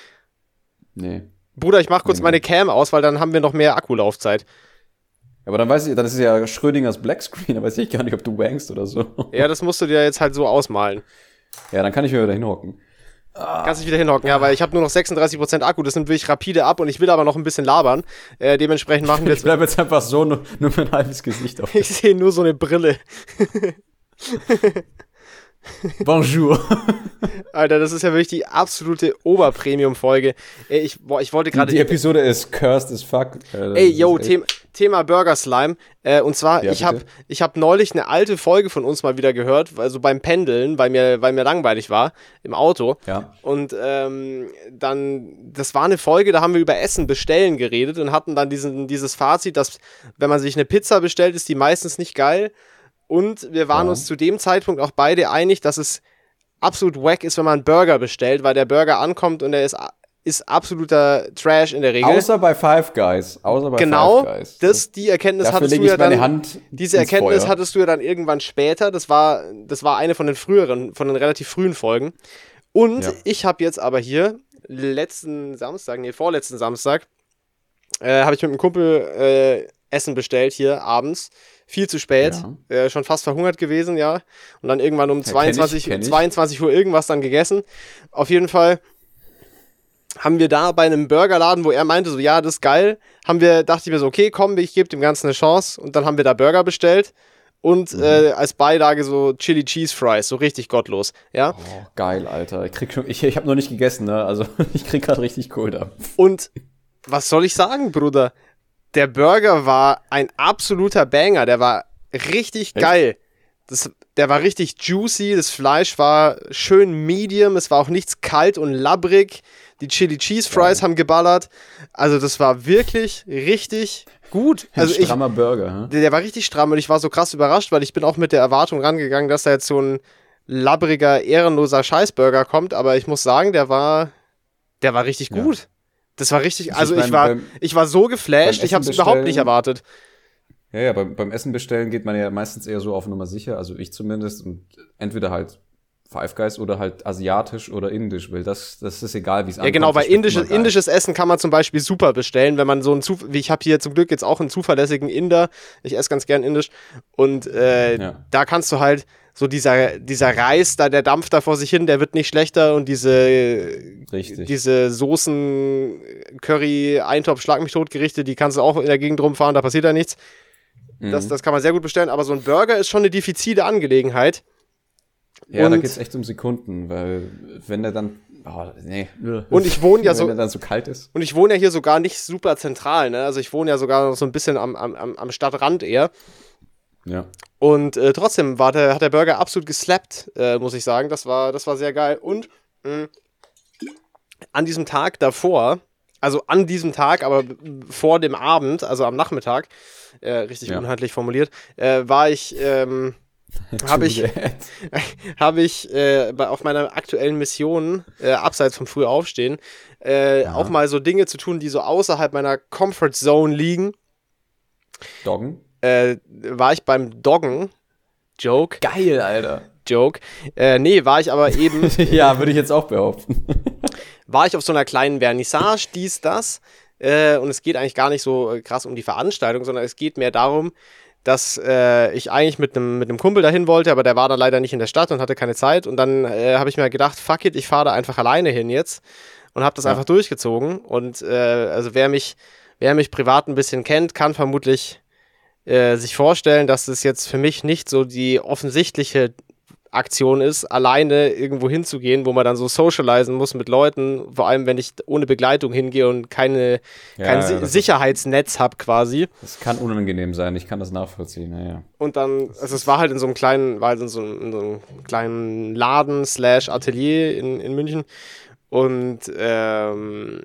Nee. Bruder, ich mach kurz meine Cam aus, weil dann haben wir noch mehr Akkulaufzeit. Aber dann weiß ich, dann ist es ja Schrödingers Blackscreen, da weiß ich gar nicht, ob du wankst oder so. Ja, das musst du dir jetzt halt so ausmalen. Ja, dann kann ich mir wieder hinhocken. Kannst dich wieder hinhocken, ja, weil ich habe nur noch 36% Akku, das nimmt wirklich rapide ab und ich will aber noch ein bisschen labern. Äh, dementsprechend machen wir jetzt. Ich bleib jetzt einfach so nur, nur mein halbes Gesicht auf. ich sehe nur so eine Brille. Bonjour. Alter, das ist ja wirklich die absolute Oberpremium-Folge. Ich, boah, ich wollte gerade. Die, die, Episode ist cursed as fuck. Ey, yo, Thema, Thema Burger Slime. Äh, und zwar, ja, ich habe ich hab neulich eine alte Folge von uns mal wieder gehört, also beim Pendeln, weil mir, weil mir langweilig war im Auto. Ja. Und ähm, dann, das war eine Folge, da haben wir über Essen bestellen geredet und hatten dann diesen, dieses Fazit, dass wenn man sich eine Pizza bestellt, ist die meistens nicht geil. Und wir waren ja. uns zu dem Zeitpunkt auch beide einig, dass es absolut wack ist, wenn man einen Burger bestellt, weil der Burger ankommt und er ist, ist absoluter Trash in der Regel. Außer bei Five Guys. Außer bei genau, Five Guys. Das, die Erkenntnis Dafür hattest du ja dann. Diese Erkenntnis Feuer. hattest du ja dann irgendwann später. Das war, das war eine von den früheren, von den relativ frühen Folgen. Und ja. ich habe jetzt aber hier letzten Samstag, nee, vorletzten Samstag, äh, habe ich mit einem Kumpel äh, Essen bestellt hier abends viel zu spät, ja. äh, schon fast verhungert gewesen, ja. Und dann irgendwann um ja, 22, kenn ich, kenn ich. 22 Uhr irgendwas dann gegessen. Auf jeden Fall haben wir da bei einem Burgerladen, wo er meinte, so, ja, das ist geil, haben wir, dachte ich mir so, okay, komm, ich gebe dem Ganzen eine Chance. Und dann haben wir da Burger bestellt. Und mhm. äh, als Beilage so Chili Cheese Fries, so richtig gottlos, ja. Oh, geil, Alter. Ich krieg schon, ich, ich habe noch nicht gegessen, ne? Also ich krieg gerade richtig Kohl da. Und was soll ich sagen, Bruder? Der Burger war ein absoluter Banger. Der war richtig Echt? geil. Das, der war richtig juicy. Das Fleisch war schön medium. Es war auch nichts kalt und labbrig. Die Chili Cheese Fries ja. haben geballert. Also, das war wirklich richtig gut. Also ein strammer ich, Burger. Der, der, war richtig stramm und ich war so krass überrascht, weil ich bin auch mit der Erwartung rangegangen, dass da jetzt so ein labbriger, ehrenloser Scheißburger kommt. Aber ich muss sagen, der war, der war richtig ja. gut. Das war richtig, also ich, ich war, beim, ich war so geflasht, ich habe es überhaupt nicht erwartet. Ja, ja, beim, beim Essen bestellen geht man ja meistens eher so auf Nummer sicher, also ich zumindest, und entweder halt Five Guys oder halt asiatisch oder indisch will. Das, das ist egal, wie es ankommt. Ja, genau, weil indisches, indisches Essen kann man zum Beispiel super bestellen, wenn man so ein Zuf wie ich habe hier zum Glück jetzt auch einen zuverlässigen Inder. Ich esse ganz gern indisch. Und äh, ja. da kannst du halt so dieser, dieser Reis, da der Dampf da vor sich hin, der wird nicht schlechter und diese, Richtig. diese Soßen, Curry, Eintopf, Schlag mich tot Gerichte, die kannst du auch in der Gegend rumfahren, da passiert da nichts. Mhm. Das, das kann man sehr gut bestellen, aber so ein Burger ist schon eine diffizile Angelegenheit. Ja, und da geht's echt um Sekunden, weil wenn der dann Oh, nee. Und ich wohne ja so. Wenn er dann so kalt ist. Und ich wohne ja hier sogar nicht super zentral, ne? Also ich wohne ja sogar noch so ein bisschen am, am, am Stadtrand eher. Ja. Und äh, trotzdem war der, hat der Burger absolut geslappt, äh, muss ich sagen. Das war, das war sehr geil. Und mh, an diesem Tag davor, also an diesem Tag, aber vor dem Abend, also am Nachmittag, äh, richtig ja. unhandlich formuliert, äh, war ich. Ähm, habe ich, hab ich äh, bei, auf meiner aktuellen Mission, äh, abseits vom Frühaufstehen, äh, auch mal so Dinge zu tun, die so außerhalb meiner Comfort Zone liegen. Doggen? äh, war ich beim Doggen Joke. Geil, Alter. Joke. Äh, nee, war ich aber eben. ja, würde ich jetzt auch behaupten. war ich auf so einer kleinen Vernissage, dies, das. Äh, und es geht eigentlich gar nicht so äh, krass um die Veranstaltung, sondern es geht mehr darum, dass äh, ich eigentlich mit einem mit Kumpel dahin wollte, aber der war dann leider nicht in der Stadt und hatte keine Zeit. Und dann äh, habe ich mir gedacht, fuck it, ich fahre da einfach alleine hin jetzt und habe das ja. einfach durchgezogen. Und äh, also wer mich, wer mich privat ein bisschen kennt, kann vermutlich äh, sich vorstellen, dass es jetzt für mich nicht so die offensichtliche Aktion ist, alleine irgendwo hinzugehen, wo man dann so socialisen muss mit Leuten, vor allem wenn ich ohne Begleitung hingehe und keine, ja, kein ja, Sicherheitsnetz habe quasi. Das kann unangenehm sein, ich kann das nachvollziehen, ja, Und dann, also es war halt in so einem kleinen, war halt in so, in so einem kleinen Laden slash Atelier in, in München und ähm,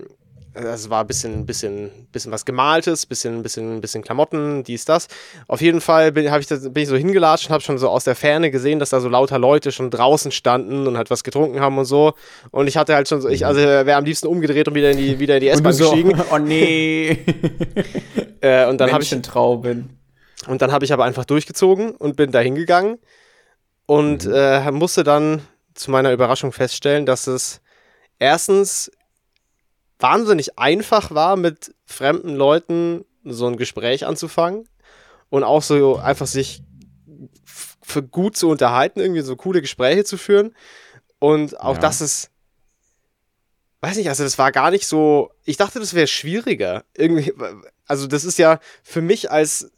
es war ein bisschen, bisschen, bisschen was Gemaltes, bisschen, bisschen, bisschen Klamotten, dies, das. Auf jeden Fall bin, ich, das, bin ich so hingelatscht und habe schon so aus der Ferne gesehen, dass da so lauter Leute schon draußen standen und halt was getrunken haben und so. Und ich hatte halt schon so, ich, also wäre am liebsten umgedreht und wieder in die, wieder in die S-Bahn so, gestiegen. Oh nee. äh, und dann habe ich. Trauben. Und dann habe ich aber einfach durchgezogen und bin da hingegangen und mhm. äh, musste dann zu meiner Überraschung feststellen, dass es erstens wahnsinnig einfach war, mit fremden Leuten so ein Gespräch anzufangen und auch so einfach sich für gut zu unterhalten, irgendwie so coole Gespräche zu führen. Und auch ja. das ist, weiß nicht, also das war gar nicht so, ich dachte, das wäre schwieriger. Irgendwie, also das ist ja für mich als,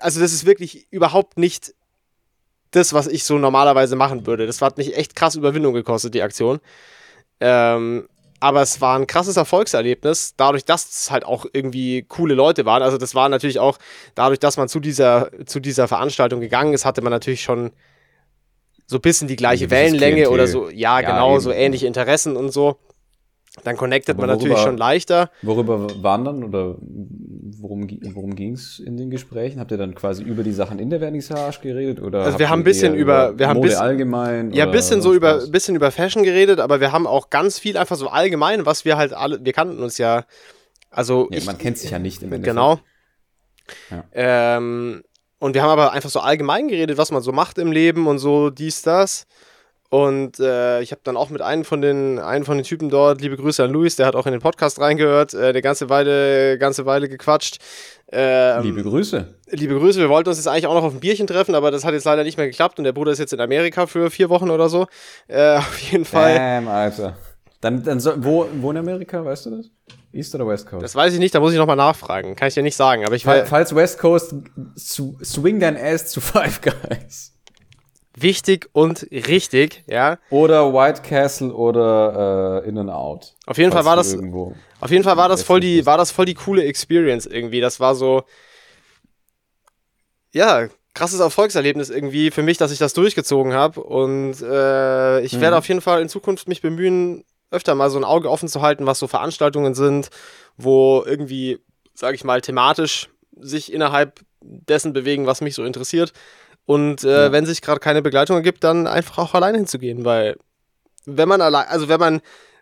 also das ist wirklich überhaupt nicht das, was ich so normalerweise machen würde. Das hat mich echt krass Überwindung gekostet, die Aktion. Ähm, aber es war ein krasses Erfolgserlebnis, dadurch, dass es halt auch irgendwie coole Leute waren. Also das war natürlich auch, dadurch, dass man zu dieser, zu dieser Veranstaltung gegangen ist, hatte man natürlich schon so ein bisschen die gleiche Wellenlänge Klientel. oder so, ja, ja genau, eben. so ähnliche Interessen und so. Dann connectet Aber man worüber, natürlich schon leichter. Worüber waren dann oder worum, worum ging es in den Gesprächen? Habt ihr dann quasi über die Sachen in der Vernissage geredet? Oder also wir haben ein bisschen über, wir haben Mode bisschen, allgemein? Ja, ein bisschen so über, bisschen über Fashion geredet, aber wir haben auch ganz viel einfach so allgemein, was wir halt alle, wir kannten uns ja, also. Ja, ich, man kennt sich ja nicht im Endeffekt. Genau. Ja. Ähm, und wir haben aber einfach so allgemein geredet, was man so macht im Leben und so dies, das. Und äh, ich habe dann auch mit einem von den einen von den Typen dort, liebe Grüße an Luis, der hat auch in den Podcast reingehört, äh, eine ganze Weile, ganze Weile gequatscht. Ähm, liebe Grüße. Liebe Grüße. Wir wollten uns jetzt eigentlich auch noch auf ein Bierchen treffen, aber das hat jetzt leider nicht mehr geklappt und der Bruder ist jetzt in Amerika für vier Wochen oder so. Äh, auf jeden Fall. Damn, Alter. Dann, dann so, wo, wo in Amerika, weißt du das? East oder West Coast? Das weiß ich nicht, da muss ich nochmal nachfragen. Kann ich dir nicht sagen, aber ich weiß. Falls West Coast, swing dein Ass zu Five Guys wichtig und richtig, ja. Oder White Castle oder äh, In and Out. Auf jeden Fall war das auf jeden Fall war das voll die war das voll die coole Experience irgendwie. Das war so ja, krasses Erfolgserlebnis irgendwie für mich, dass ich das durchgezogen habe und äh, ich mhm. werde auf jeden Fall in Zukunft mich bemühen, öfter mal so ein Auge offen zu halten, was so Veranstaltungen sind, wo irgendwie, sage ich mal, thematisch sich innerhalb dessen bewegen, was mich so interessiert. Und äh, ja. wenn sich gerade keine Begleitung ergibt, dann einfach auch alleine hinzugehen, weil wenn man allein, also wenn man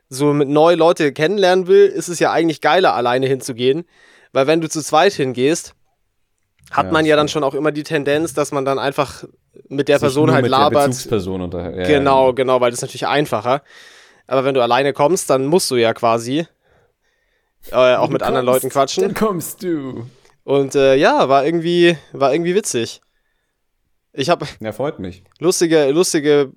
so mit neue Leute kennenlernen will, ist es ja eigentlich geiler, alleine hinzugehen, weil wenn du zu zweit hingehst, hat ja, man ja dann schon auch immer die Tendenz, dass man dann einfach mit der Person halt mit labert. Der Bezugsperson unter ja, genau, genau, weil das ist natürlich einfacher. Aber wenn du alleine kommst, dann musst du ja quasi äh, auch mit kommst, anderen Leuten quatschen. Dann kommst du. Und äh, ja, war irgendwie, war irgendwie witzig. Ich habe. Ja, freut mich. Lustige, lustige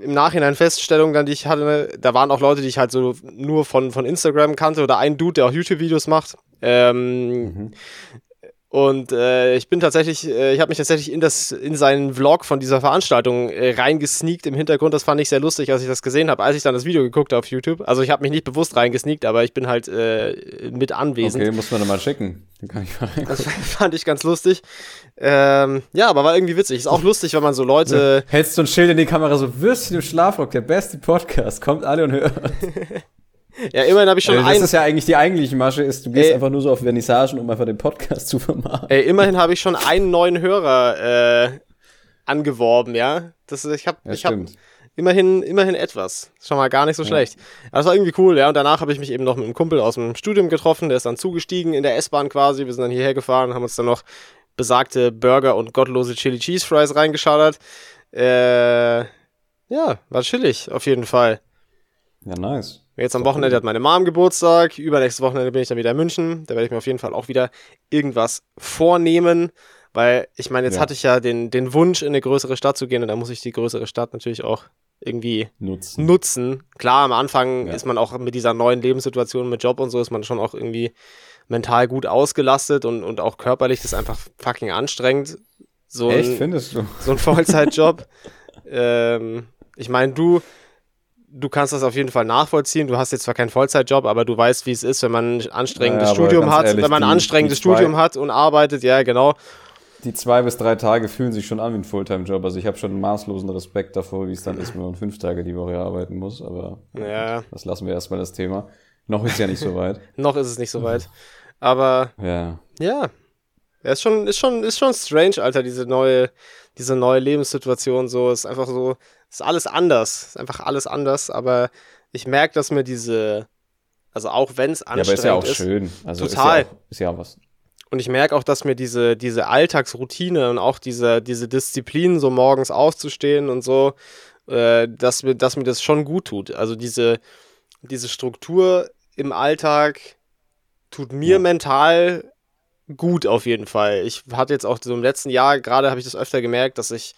im Nachhinein Feststellungen, dann, die ich hatte. Da waren auch Leute, die ich halt so nur von, von Instagram kannte oder ein Dude, der auch YouTube-Videos macht. Ähm, mhm. Und äh, ich bin tatsächlich, äh, ich habe mich tatsächlich in, das, in seinen Vlog von dieser Veranstaltung äh, reingesneakt im Hintergrund. Das fand ich sehr lustig, als ich das gesehen habe, als ich dann das Video geguckt habe auf YouTube. Also ich habe mich nicht bewusst reingesneakt, aber ich bin halt äh, mit anwesend. Okay, muss man dann mal schicken. Den kann ich mal das fand ich ganz lustig. Ähm, ja, aber war irgendwie witzig. Ist auch lustig, wenn man so Leute. Hältst du ein Schild in die Kamera so, Würstchen im Schlafrock, der beste Podcast. Kommt alle und hört. Ja, immerhin habe ich schon also das ein. Das ist ja eigentlich die eigentliche Masche, ist, du gehst ey, einfach nur so auf Vernissagen, um einfach den Podcast zu vermarkten. Ey, immerhin habe ich schon einen neuen Hörer äh, angeworben, ja. Das, ich habe ja, ich immerhin, immerhin etwas. Schon mal gar nicht so ja. schlecht. Aber das war irgendwie cool, ja. Und danach habe ich mich eben noch mit einem Kumpel aus dem Studium getroffen, der ist dann zugestiegen in der S-Bahn quasi. Wir sind dann hierher gefahren, haben uns dann noch besagte Burger und gottlose Chili Cheese Fries reingeschaut Äh, ja, war chillig, auf jeden Fall. Ja, nice. Jetzt am Wochenende hat meine Mom Geburtstag. Übernächstes Wochenende bin ich dann wieder in München. Da werde ich mir auf jeden Fall auch wieder irgendwas vornehmen. Weil ich meine, jetzt ja. hatte ich ja den, den Wunsch, in eine größere Stadt zu gehen und da muss ich die größere Stadt natürlich auch irgendwie nutzen. nutzen. Klar, am Anfang ja. ist man auch mit dieser neuen Lebenssituation mit Job und so, ist man schon auch irgendwie mental gut ausgelastet und, und auch körperlich das ist einfach fucking anstrengend. So Echt, ein, findest du? So ein Vollzeitjob. ähm, ich meine, du, du kannst das auf jeden Fall nachvollziehen. Du hast jetzt zwar keinen Vollzeitjob, aber du weißt, wie es ist, wenn man ein anstrengendes ja, Studium hat, ehrlich, wenn man ein anstrengendes die, die Studium hat und arbeitet, ja, genau die zwei bis drei Tage fühlen sich schon an wie ein Fulltime-Job. Also ich habe schon maßlosen Respekt davor, wie es dann ist, wenn man fünf Tage die Woche arbeiten muss. Aber ja. das lassen wir erstmal das Thema. Noch ist ja nicht so weit. Noch ist es nicht so weit. Aber ja. Ja. Ja, ist schon, ist schon, ist schon strange, Alter, diese neue, diese neue Lebenssituation. So, ist einfach so, ist alles anders. Ist einfach alles anders. Aber ich merke, dass mir diese, also auch wenn es anstrengend ist. Ja, aber ist ja auch schön. Also total. Ist ja, auch, ist ja was. Und ich merke auch, dass mir diese, diese Alltagsroutine und auch diese, diese Disziplin, so morgens aufzustehen und so, äh, dass, mir, dass mir das schon gut tut. Also diese, diese Struktur im Alltag tut mir ja. mental gut auf jeden Fall. Ich hatte jetzt auch so im letzten Jahr, gerade habe ich das öfter gemerkt, dass ich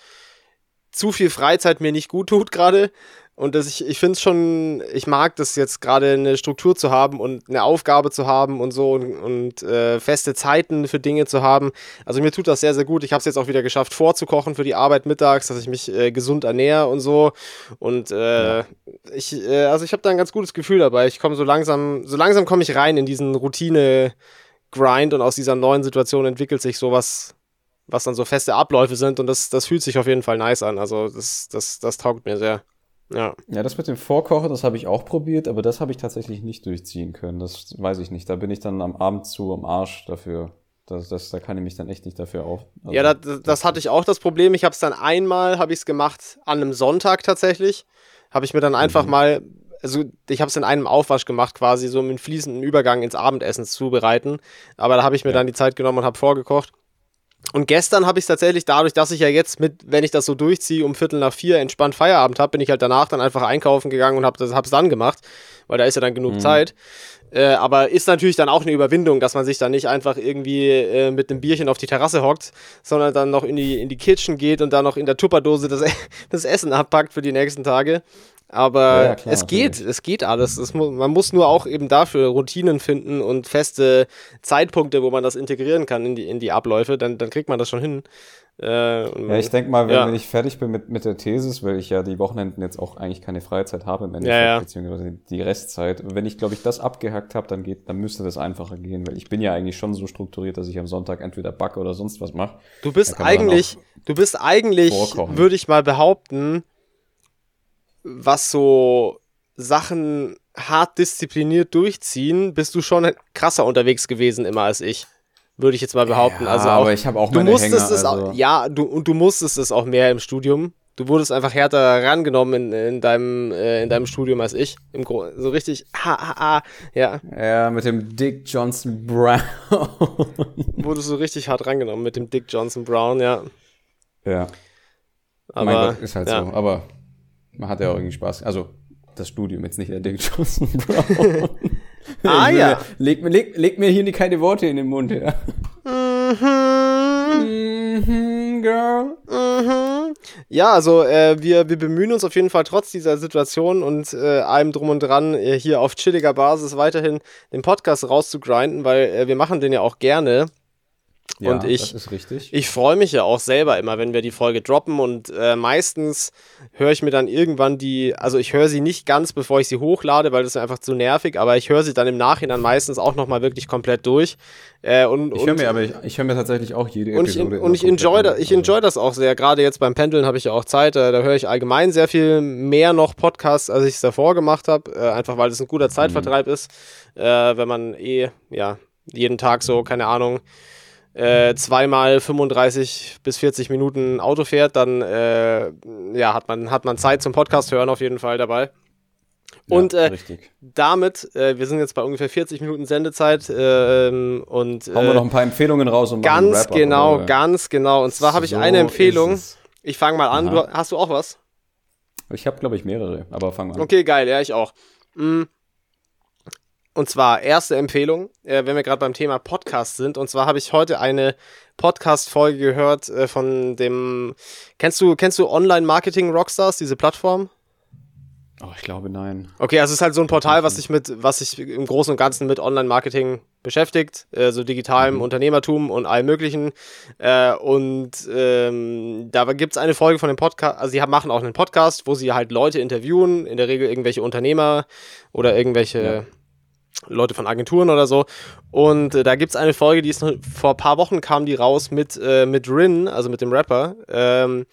zu viel Freizeit mir nicht gut tut gerade. Und dass ich, ich finde es schon, ich mag das jetzt gerade eine Struktur zu haben und eine Aufgabe zu haben und so und, und äh, feste Zeiten für Dinge zu haben. Also mir tut das sehr, sehr gut. Ich habe es jetzt auch wieder geschafft, vorzukochen für die Arbeit mittags, dass ich mich äh, gesund ernähre und so. Und äh, ja. ich, äh, also ich habe da ein ganz gutes Gefühl dabei. Ich komme so langsam, so langsam komme ich rein in diesen Routine-Grind und aus dieser neuen Situation entwickelt sich sowas, was dann so feste Abläufe sind und das, das fühlt sich auf jeden Fall nice an. Also das, das, das taugt mir sehr. Ja. Ja, das mit dem Vorkochen, das habe ich auch probiert, aber das habe ich tatsächlich nicht durchziehen können. Das weiß ich nicht. Da bin ich dann am Abend zu am Arsch dafür. Das, das, da kann ich mich dann echt nicht dafür auf. Also, ja, das, das, hatte ich auch das Problem. Ich habe es dann einmal, habe ich es gemacht, an einem Sonntag tatsächlich. Habe ich mir dann einfach mhm. mal, also ich habe es in einem Aufwasch gemacht, quasi so mit fließenden Übergang ins Abendessen zubereiten. Aber da habe ich mir ja. dann die Zeit genommen und habe vorgekocht. Und gestern habe ich es tatsächlich dadurch, dass ich ja jetzt mit, wenn ich das so durchziehe, um Viertel nach vier entspannt Feierabend habe, bin ich halt danach dann einfach einkaufen gegangen und habe es dann gemacht, weil da ist ja dann genug mhm. Zeit. Äh, aber ist natürlich dann auch eine Überwindung, dass man sich dann nicht einfach irgendwie äh, mit einem Bierchen auf die Terrasse hockt, sondern dann noch in die, in die Kitchen geht und dann noch in der Tupperdose das, das Essen abpackt für die nächsten Tage. Aber ja, klar, es geht, natürlich. es geht alles. Es man muss nur auch eben dafür Routinen finden und feste Zeitpunkte, wo man das integrieren kann in die, in die Abläufe, dann, dann kriegt man das schon hin. Äh, ja, ich denke mal, wenn, ja. ich fertig bin mit, mit der Thesis, weil ich ja die Wochenenden jetzt auch eigentlich keine Freizeit habe im Endeffekt, ja, ja. beziehungsweise die Restzeit. Wenn ich, glaube ich, das abgehackt habe, dann geht, dann müsste das einfacher gehen, weil ich bin ja eigentlich schon so strukturiert, dass ich am Sonntag entweder backe oder sonst was mache. Du bist eigentlich, du bist eigentlich, würde ich mal behaupten, was so Sachen hart diszipliniert durchziehen, bist du schon krasser unterwegs gewesen immer als ich. Würde ich jetzt mal behaupten. Ja, also auch, aber ich habe auch meine du musstest Hänger, es also. auch, Ja, du, und du musstest es auch mehr im Studium. Du wurdest einfach härter rangenommen in, in, deinem, äh, in deinem Studium als ich. Im Gro so richtig, ha, ha, ha, ja. Ja, mit dem Dick Johnson Brown. wurdest du richtig hart rangenommen mit dem Dick Johnson Brown, ja. Ja. Aber, mein Gott, ist halt ja. so. Aber man hat ja auch irgendwie Spaß. Also das Studium, jetzt nicht der Dick Johnson Brown. ah ja. Leg, leg, leg mir hier keine Worte in den Mund, ja. Mhm. Mhm, girl. Mhm. Ja, also äh, wir, wir bemühen uns auf jeden Fall trotz dieser Situation und äh, allem drum und dran äh, hier auf chilliger Basis weiterhin den Podcast rauszugrinden, weil äh, wir machen den ja auch gerne. Ja, und ich, das ist richtig. Ich freue mich ja auch selber immer, wenn wir die Folge droppen und äh, meistens höre ich mir dann irgendwann die, also ich höre sie nicht ganz, bevor ich sie hochlade, weil das ist einfach zu nervig, aber ich höre sie dann im Nachhinein meistens auch nochmal wirklich komplett durch. Äh, und, ich höre mir aber, ich, ich höre mir tatsächlich auch jede und Episode. Ich, und ich enjoy, da, ich enjoy das auch sehr, gerade jetzt beim Pendeln habe ich ja auch Zeit, äh, da höre ich allgemein sehr viel mehr noch Podcasts, als ich es davor gemacht habe, äh, einfach weil es ein guter Zeitvertreib mhm. ist, äh, wenn man eh, ja, jeden Tag so, keine Ahnung, äh, zweimal 35 bis 40 Minuten Auto fährt, dann äh, ja, hat, man, hat man Zeit zum Podcast hören auf jeden Fall dabei. Und ja, äh, damit, äh, wir sind jetzt bei ungefähr 40 Minuten Sendezeit äh, und hauen wir noch ein paar Empfehlungen raus und ganz genau, oder? ganz genau. Und zwar habe ich so eine Empfehlung. Ich fange mal an. Du, hast du auch was? Ich habe, glaube ich, mehrere, aber fang mal an. Okay, geil, ja, ich auch. Mm. Und zwar erste Empfehlung, äh, wenn wir gerade beim Thema Podcast sind. Und zwar habe ich heute eine Podcast-Folge gehört äh, von dem. Kennst du, kennst du Online Marketing Rockstars, diese Plattform? Oh, ich glaube nein. Okay, also es ist halt so ein Portal, was sich mit, was sich im Großen und Ganzen mit Online-Marketing beschäftigt, äh, so digitalem mhm. Unternehmertum und allem möglichen. Äh, und ähm, da gibt es eine Folge von dem Podcast, also sie haben, machen auch einen Podcast, wo sie halt Leute interviewen, in der Regel irgendwelche Unternehmer oder irgendwelche ja. Leute von Agenturen oder so. Und äh, da gibt es eine Folge, die ist noch, vor ein paar Wochen kam die raus mit, äh, mit Rin, also mit dem Rapper. Ähm,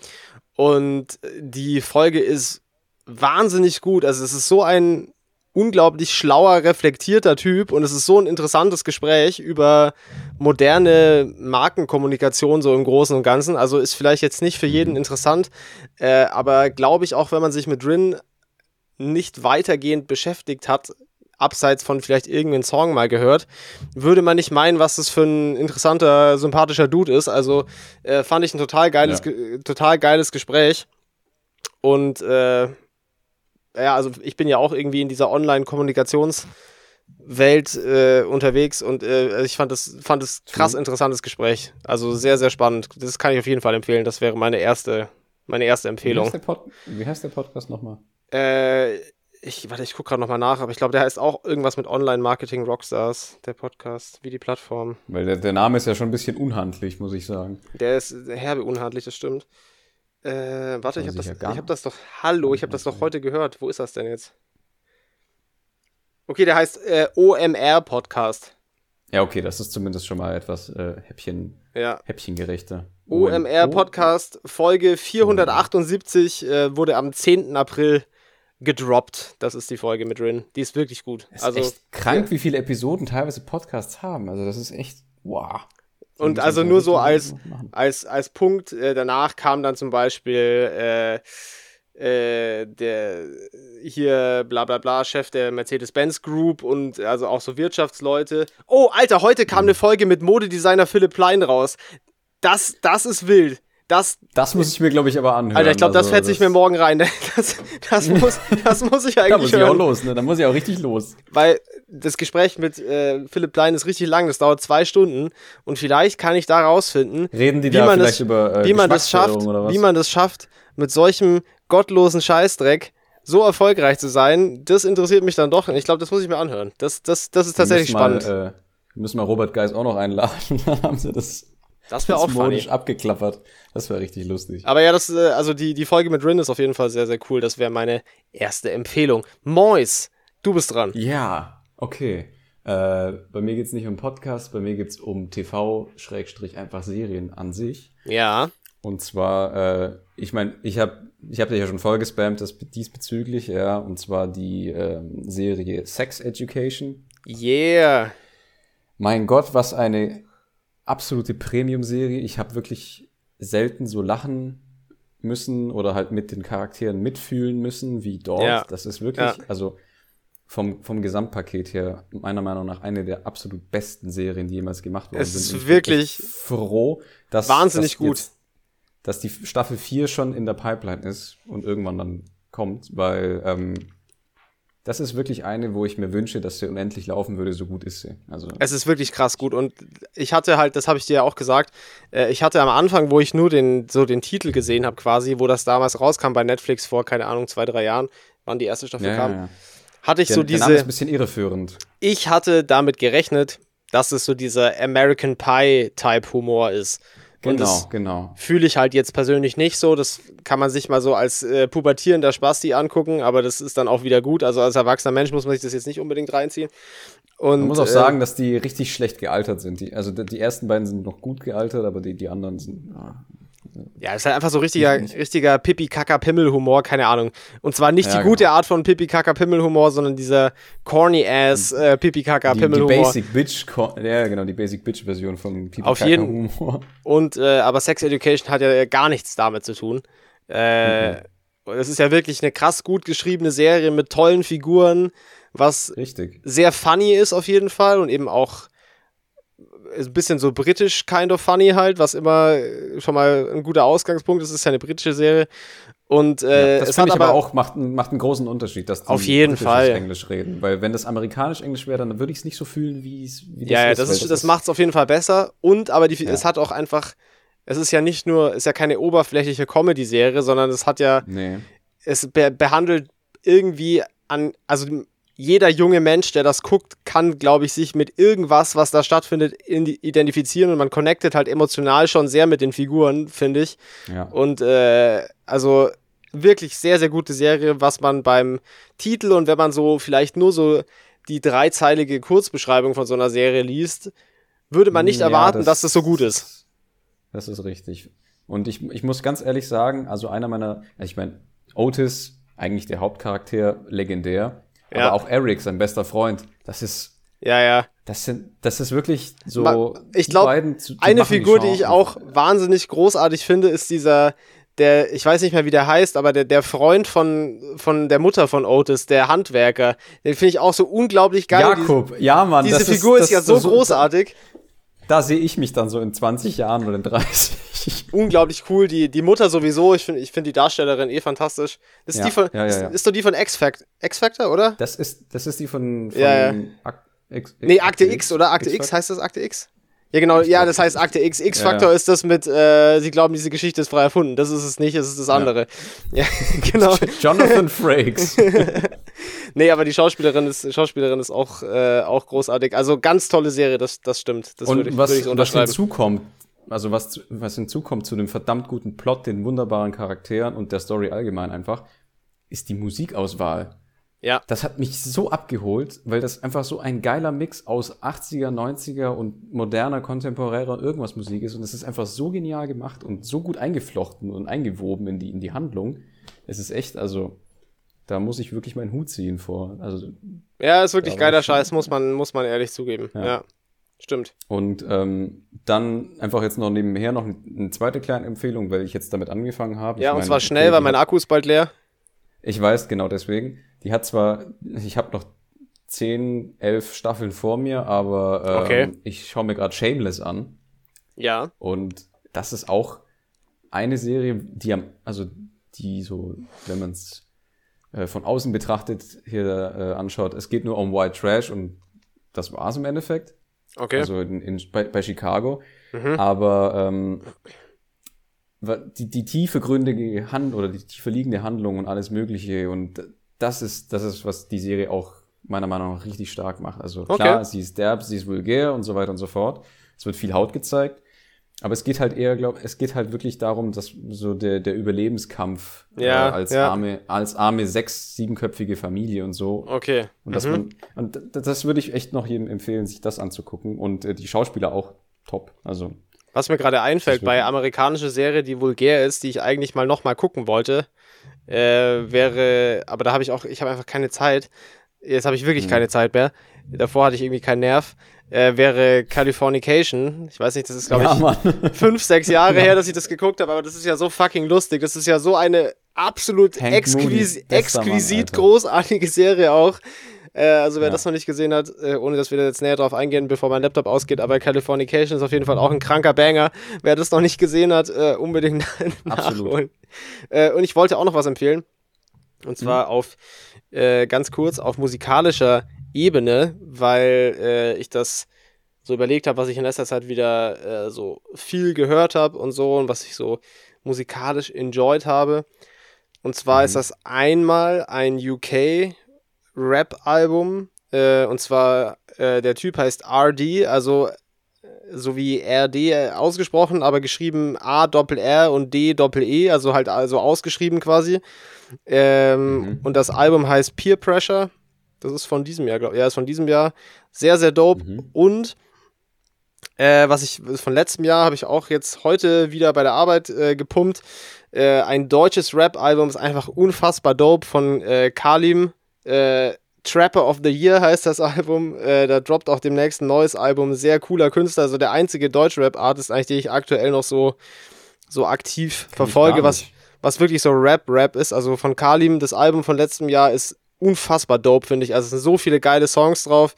und die Folge ist wahnsinnig gut. Also es ist so ein unglaublich schlauer, reflektierter Typ und es ist so ein interessantes Gespräch über moderne Markenkommunikation so im Großen und Ganzen. Also ist vielleicht jetzt nicht für jeden interessant, äh, aber glaube ich auch, wenn man sich mit Rin nicht weitergehend beschäftigt hat, abseits von vielleicht irgendeinen Song mal gehört, würde man nicht meinen, was das für ein interessanter, sympathischer Dude ist. Also äh, fand ich ein total geiles, ja. total geiles Gespräch. Und äh, ja, also ich bin ja auch irgendwie in dieser Online-Kommunikationswelt äh, unterwegs und äh, ich fand das, fand das krass interessantes Gespräch. Also sehr, sehr spannend. Das kann ich auf jeden Fall empfehlen. Das wäre meine erste, meine erste Empfehlung. Wie heißt der, Pod Wie heißt der Podcast nochmal? Äh, ich, warte, ich gucke gerade nochmal nach, aber ich glaube, der heißt auch irgendwas mit Online-Marketing Rockstars, der Podcast, wie die Plattform. Weil der, der Name ist ja schon ein bisschen unhandlich, muss ich sagen. Der ist herbe unhandlich, das stimmt. Äh, warte, ich habe das, ich hab das doch. Hallo, ich habe das doch heute gehört. Wo ist das denn jetzt? Okay, der heißt äh, OMR Podcast. Ja, okay, das ist zumindest schon mal etwas äh, Häppchen, ja. Häppchengerechter. OMR Podcast, Folge 478, äh, wurde am 10. April gedroppt. Das ist die Folge mit Rin. Die ist wirklich gut. Es ist also, echt krank, ja. wie viele Episoden teilweise Podcasts haben. Also, das ist echt, wow. Und also nur so als, als, als Punkt, äh, danach kam dann zum Beispiel äh, äh, der hier bla bla bla Chef der Mercedes-Benz Group und also auch so Wirtschaftsleute. Oh, Alter, heute kam eine Folge mit Modedesigner Philipp Plein raus. Das, das ist wild. Das, das muss ich mir, glaube ich, aber anhören. Alter, ich glaube, das also, fetze ich mir morgen rein. Das, das, muss, das muss ich eigentlich Da muss ich auch los, ne? Da muss ich auch richtig los. Weil das Gespräch mit äh, Philipp Plein ist richtig lang, das dauert zwei Stunden und vielleicht kann ich da rausfinden, Reden die wie, da man das, über, äh, wie man das schafft, wie man das schafft, mit solchem gottlosen Scheißdreck so erfolgreich zu sein. Das interessiert mich dann doch. Ich glaube, das muss ich mir anhören. Das, das, das ist tatsächlich spannend. Mal, äh, wir müssen mal Robert Geis auch noch einladen. dann haben sie das das wäre auch funny. abgeklappert. Das wäre richtig lustig. Aber ja, das, äh, also die, die Folge mit Rin ist auf jeden Fall sehr, sehr cool. Das wäre meine erste Empfehlung. Mois, du bist dran. Ja, okay. Äh, bei mir geht es nicht um Podcast, bei mir geht es um TV, Schrägstrich, einfach Serien an sich. Ja. Und zwar, äh, ich meine, ich habe ich hab dich ja schon voll gespammt, das diesbezüglich, ja, und zwar die ähm, Serie Sex Education. Yeah. Mein Gott, was eine absolute Premium-Serie. Ich habe wirklich selten so lachen müssen oder halt mit den Charakteren mitfühlen müssen wie dort. Ja. Das ist wirklich, ja. also vom, vom Gesamtpaket her meiner Meinung nach eine der absolut besten Serien, die jemals gemacht worden es sind. Es ist wirklich froh, dass wahnsinnig dass gut, jetzt, dass die Staffel 4 schon in der Pipeline ist und irgendwann dann kommt, weil ähm, das ist wirklich eine, wo ich mir wünsche, dass sie unendlich laufen würde, so gut ist sie. Also es ist wirklich krass gut und ich hatte halt, das habe ich dir ja auch gesagt, äh, ich hatte am Anfang, wo ich nur den so den Titel gesehen habe, quasi, wo das damals rauskam bei Netflix vor keine Ahnung zwei drei Jahren, wann die erste Staffel ja, kam, ja, hatte ich der, so diese. Der Name ist ein bisschen irreführend. Ich hatte damit gerechnet, dass es so dieser American Pie Type Humor ist. Genau, genau. Fühle ich halt jetzt persönlich nicht so. Das kann man sich mal so als äh, pubertierender Spasti angucken, aber das ist dann auch wieder gut. Also als erwachsener Mensch muss man sich das jetzt nicht unbedingt reinziehen. Und, man muss auch äh, sagen, dass die richtig schlecht gealtert sind. Die, also die ersten beiden sind noch gut gealtert, aber die, die anderen sind ah, ja, ist halt einfach so richtiger, richtiger Pipi-Kaka-Pimmel-Humor, keine Ahnung. Und zwar nicht ja, die gute genau. Art von Pipi-Kaka-Pimmel-Humor, sondern dieser corny-ass äh, Pipi-Kaka-Pimmel-Humor. Die, die, Basic Bitch, ja genau, die Basic Bitch-Version von Pipi-Kaka-Humor. Und, äh, aber Sex Education hat ja gar nichts damit zu tun. Äh, mhm. es ist ja wirklich eine krass gut geschriebene Serie mit tollen Figuren, was Richtig. sehr funny ist auf jeden Fall und eben auch ein bisschen so britisch kind of funny halt, was immer schon mal ein guter Ausgangspunkt ist. Es ist ja eine britische Serie. Und äh, ja, das es hat hat aber aber auch macht, macht einen großen Unterschied, dass die Auf jeden Fall. Englisch reden, weil wenn das amerikanisch Englisch wäre, dann würde ich es nicht so fühlen, wie es wie ja, ja, das, ist, das macht es auf jeden Fall besser. Und aber die, Ja. es hat auch einfach, es ist ja nicht nur, es ist ja keine oberflächliche Comedy-Serie, sondern es hat ja, Nee. es be behandelt irgendwie an, also jeder junge Mensch, der das guckt, kann, glaube ich, sich mit irgendwas, was da stattfindet, in identifizieren und man connectet halt emotional schon sehr mit den Figuren, finde ich. Ja. Und äh, also wirklich sehr, sehr gute Serie, was man beim Titel und wenn man so vielleicht nur so die dreizeilige Kurzbeschreibung von so einer Serie liest, würde man nicht Ja, erwarten, dass das so gut ist. Das ist richtig. Und ich, ich muss ganz ehrlich sagen, also einer meiner, also ich meine, Otis, eigentlich der Hauptcharakter, legendär. Ja. Aber auch Eric, sein bester Freund, das ist, Ja, ja. das sind, das ist wirklich so. Ich die glaub, beiden zu- die Eine machen die Figur, die ich auch wahnsinnig großartig finde, ist dieser, der, ich weiß nicht mehr, wie der heißt, aber der, der Freund von, von der Mutter von Otis, der Handwerker. Den finde ich auch so unglaublich geil. Jakob, ja, Mann. Diese, diese Figur ist, das ja so, so großartig. Da sehe ich mich dann so in 20 Jahren oder in 30. unglaublich cool. Die, die Mutter sowieso, ich finde ich find die Darstellerin eh fantastisch. Das ist Ja, die von, ja, ja, ist, ist doch die von X-Factor, X-Factor, oder? Das ist, das ist die von, von Ja, ja. Ak X, Nee, Akte X, oder? Akte X, heißt das Akte X? Ja, genau, ja, das heißt Akte X. X-Faktor Ja, ja. ist das mit, äh, sie glauben, diese Geschichte ist frei erfunden. Das ist es nicht, es ist das andere. Ja, genau. Jonathan Frakes. Nee, aber die Schauspielerin ist, Schauspielerin ist auch, äh, auch großartig. Also ganz tolle Serie, das, das stimmt. Das würde Und ich, was, würd ich so was unterschreiben. hinzukommt, also was, was hinzukommt zu dem verdammt guten Plot, den wunderbaren Charakteren und der Story allgemein einfach, ist die Musikauswahl. Ja, Das hat mich so abgeholt, weil das einfach so ein geiler Mix aus 80er, 90er und moderner, kontemporärer irgendwas Musik ist. Und es ist einfach so genial gemacht und so gut eingeflochten und eingewoben in die, in die Handlung. Es ist echt, also, da muss ich wirklich meinen Hut ziehen vor. Also, ja, ist wirklich geiler Scheiß, muss man, muss man ehrlich zugeben. Ja, Ja. stimmt. Und ähm, dann einfach jetzt noch nebenher noch eine zweite kleine Empfehlung, weil ich jetzt damit angefangen habe. Ja, Ich und zwar schnell, weil mein Akku ist bald leer. Ich weiß, genau deswegen. Die hat zwar, ich habe noch 10, 11 Staffeln vor mir, aber ähm, Okay. ich schaue mir gerade Shameless an. Ja. Und das ist auch eine Serie, die am, also die so, wenn man es äh, von außen betrachtet hier äh, anschaut, es geht nur um White Trash und das war's im Endeffekt. Okay. Also in, in, bei, bei Chicago. Mhm. Aber ähm, die, die tiefe gründige Hand oder die tiefer liegende Handlung und alles Mögliche und das ist, das ist, was die Serie auch meiner Meinung nach richtig stark macht. Also Okay. klar, sie ist derb, sie ist vulgär und so weiter und so fort. Es wird viel Haut gezeigt. Aber es geht halt eher, glaub, es geht halt wirklich darum, dass so der, der Überlebenskampf Ja, äh, als ja. arme, als arme sechs, siebenköpfige Familie und so. Okay. Und dass Mhm. man, und das würde ich echt noch jedem empfehlen, sich das anzugucken. Und äh, die Schauspieler auch top. Also, Was mir gerade einfällt, bei amerikanische Serie, die vulgär ist, die ich eigentlich mal noch mal gucken wollte, äh, wäre, aber da habe ich auch, ich habe einfach keine Zeit. Jetzt habe ich wirklich Mhm. keine Zeit mehr. Davor hatte ich irgendwie keinen Nerv. Äh, wäre Californication. Ich weiß nicht, das ist glaube ich Mann. fünf, sechs Jahre her, dass ich das geguckt habe, aber das ist ja so fucking lustig. Das ist ja so eine absolut exquis Moody, Mann, exquisit Alter. großartige Serie auch. Äh, also wer Ja. das noch nicht gesehen hat, äh, ohne dass wir da jetzt näher drauf eingehen, bevor mein Laptop ausgeht, aber Californication ist auf jeden Fall auch ein kranker Banger. Wer das noch nicht gesehen hat, äh, unbedingt nachholen. Äh, und ich wollte auch noch was empfehlen. Und zwar Mhm. auf, äh, ganz kurz, auf musikalischer Ebene, weil äh, ich das so überlegt habe, was ich in letzter Zeit wieder so viel gehört habe und so und was ich so musikalisch enjoyed habe. Und zwar Mhm. ist das einmal ein UK Rap-Album. Äh, und zwar äh, der Typ heißt RD, also äh, so wie RD äh, ausgesprochen, aber geschrieben A Doppel R und D Doppel E, also halt also ausgeschrieben quasi. Ähm, Mhm. Und das Album heißt Peer Pressure. Das ist von diesem Jahr, glaube ich. Ja, ist von diesem Jahr. Sehr, sehr dope. Mhm. Und äh, was ich von letztem Jahr habe ich auch jetzt heute wieder bei der Arbeit äh, gepumpt. Äh, ein deutsches Rap-Album ist einfach unfassbar dope von äh, Kalim. Äh, Trapper of the Year heißt das Album. Äh, da droppt auch demnächst ein neues Album. Sehr cooler Künstler. Also der einzige Deutsch-Rap-Artist eigentlich, den ich aktuell noch so, so aktiv ich verfolge, was, was wirklich so Rap-Rap ist. Also von Kalim, das Album von letztem Jahr ist unfassbar dope, finde ich. Also es sind so viele geile Songs drauf.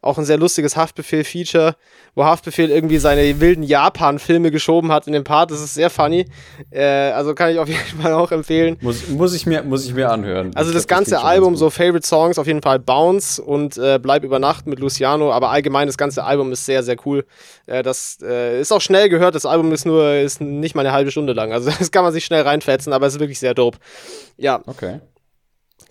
Auch ein sehr lustiges Haftbefehl-Feature, wo Haftbefehl irgendwie seine wilden Japan-Filme geschoben hat in dem Part. Das ist sehr funny. Äh, also kann ich auf jeden Fall auch empfehlen. Muss, muss, ich, mir, muss ich mir anhören. Also das ganze das Album, so Favorite Songs, auf jeden Fall Bounce und äh, Bleib über Nacht mit Luciano. Aber allgemein, das ganze Album ist sehr, sehr cool. Äh, das äh, ist auch schnell gehört. Das Album ist nur ist nicht mal eine halbe Stunde lang. Also das kann man sich schnell reinfetzen, aber es ist wirklich sehr dope. Ja. Okay.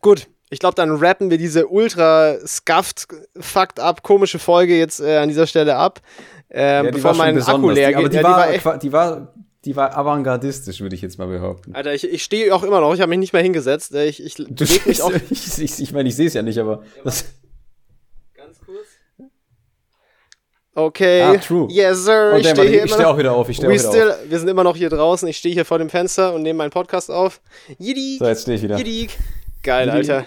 Gut, ich glaube, dann rappen wir diese ultra scuffed, fucked up, komische Folge jetzt äh, an dieser Stelle ab. Ähm, ja, bevor mein Akku leer geht. Die, ja, die, war, war, die war die war avantgardistisch, würde ich jetzt mal behaupten. Alter, ich, ich stehe auch immer noch, ich habe mich nicht mehr hingesetzt. Äh, ich, ich du mich auch. ich ich, ich meine, ich sehe es ja nicht, aber. Ja, ganz kurz. Okay. Ah, true. Yes, sir. Oh, ich stehe hier ich steh auch wieder auf. Ich steh auch wieder still, auf. Wir sind immer noch hier draußen. Ich stehe hier vor dem Fenster und nehme meinen Podcast auf. Yidik. So, jetzt stehe ich wieder. Yidik. Geil. Alter.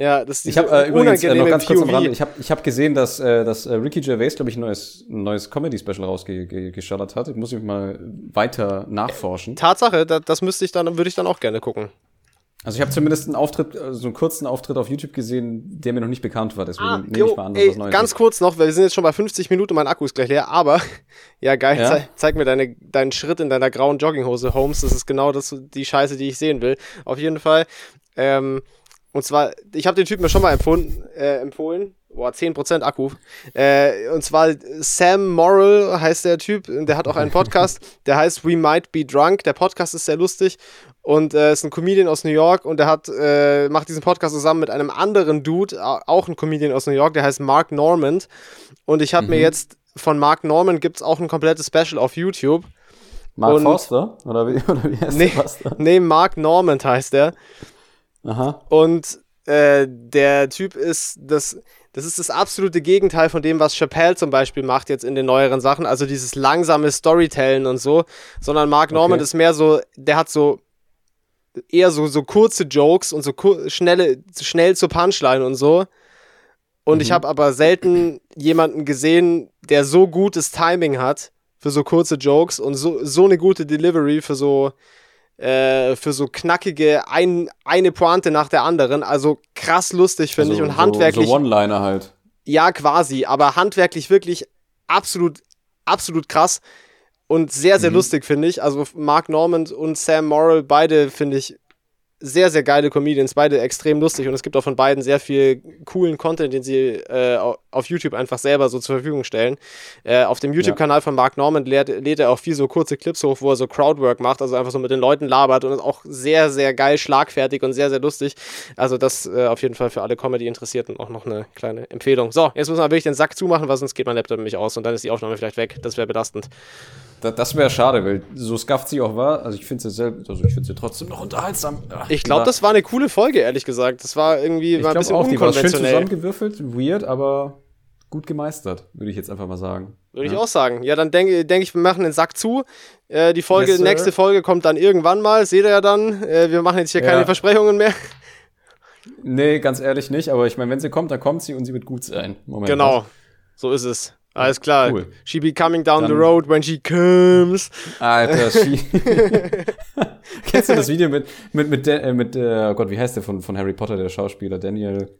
Ja, das ist ich habe äh, übrigens äh, noch ganz kurz am Rande, ich habe ich hab gesehen, dass, äh, dass äh, Ricky Gervais, glaube ich, ein neues, ein neues Comedy-Special rausgeschattert hat. Ich muss mich mal weiter nachforschen. Tatsache, da, das müsste ich dann, würde ich dann auch gerne gucken. Also ich habe zumindest einen Auftritt, äh, so einen kurzen Auftritt auf YouTube gesehen, der mir noch nicht bekannt war. Deswegen ah, nehme ich mal an, dass ey, was Neues Ganz ist. kurz noch, weil wir sind jetzt schon bei 50 Minuten mein Akku ist gleich leer. Aber ja geil, ja? Zeig, zeig, mir deine, deinen Schritt in deiner grauen Jogginghose, Holmes. Das ist genau das, die Scheiße, die ich sehen will. Auf jeden Fall. Ähm, und zwar, ich habe den Typen mir schon mal empfohlen, äh, empfohlen. Boah, 10% Akku. Äh, und zwar Sam Morrill heißt der Typ. Der hat auch einen Podcast, der heißt We Might Be Drunk. Der Podcast ist sehr lustig und äh, ist ein Comedian aus New York und der hat, äh, macht diesen Podcast zusammen mit einem anderen Dude, auch ein Comedian aus New York, der heißt Mark Normand. Und ich habe mhm. mir jetzt von Mark Normand gibt es auch ein komplettes Special auf YouTube. Mark und, Forster? Oder wie, oder wie heißt nee, der? Nee, Mark Normand heißt der. Aha. Und äh, der Typ ist das. Das ist das absolute Gegenteil von dem, was Chappelle zum Beispiel macht jetzt in den neueren Sachen. Also dieses langsame Storytellen und so. Sondern Mark Norman okay. ist mehr so, der hat so eher so, so kurze Jokes und so schnelle, schnell zur Punchline und so. Und mhm. ich habe aber selten jemanden gesehen, der so gutes Timing hat für so kurze Jokes und so, so eine gute Delivery für so, äh, für so knackige ein, eine Pointe nach der anderen. Also krass lustig, finde also, ich. Und handwerklich. So, so One-Liner halt. Ja, quasi, aber handwerklich wirklich absolut, absolut krass und sehr, sehr mhm. lustig, finde ich. Also Mark Normand und Sam Morrill, beide finde ich sehr, sehr geile Comedians, beide extrem lustig und es gibt auch von beiden sehr viel coolen Content, den sie äh, auf YouTube einfach selber so zur Verfügung stellen. Äh, auf dem YouTube-Kanal von Mark Norman lädt, lädt, er auch viel so kurze Clips hoch, wo er so Crowdwork macht, also einfach so mit den Leuten labert und ist auch sehr, sehr geil, schlagfertig und sehr, sehr lustig. Also das äh, auf jeden Fall für alle Comedy-Interessierten auch noch eine kleine Empfehlung. So, jetzt müssen wir wirklich den Sack zumachen, weil sonst geht mein Laptop nämlich aus und dann ist die Aufnahme vielleicht weg. Das wäre belastend. Das, das wäre schade, weil so scuffed sie auch war. Also ich finde sie selbst, also ich finde sie trotzdem noch unterhaltsam. Ich glaube, das war eine coole Folge, ehrlich gesagt. Das war irgendwie ich war ein bisschen auch, unkonventionell. Die war schön zusammengewürfelt, weird, aber gut gemeistert, würde ich jetzt einfach mal sagen. Würde ja. ich auch sagen. Ja, dann denke denk ich, wir machen den Sack zu. Äh, die Folge, yes, nächste Folge kommt dann irgendwann mal. Seht ihr ja dann. Äh, wir machen jetzt hier ja. keine Versprechungen mehr. Nee, ganz ehrlich nicht. Aber ich meine, wenn sie kommt, dann kommt sie und sie wird gut sein. Moment, genau. So ist es. Alles klar. Cool. She be coming down Dann the road when she comes. Alter, she. Kennst du das Video mit, mit, mit, äh, mit äh, oh Gott, wie heißt der von, von Harry Potter, der Schauspieler? Daniel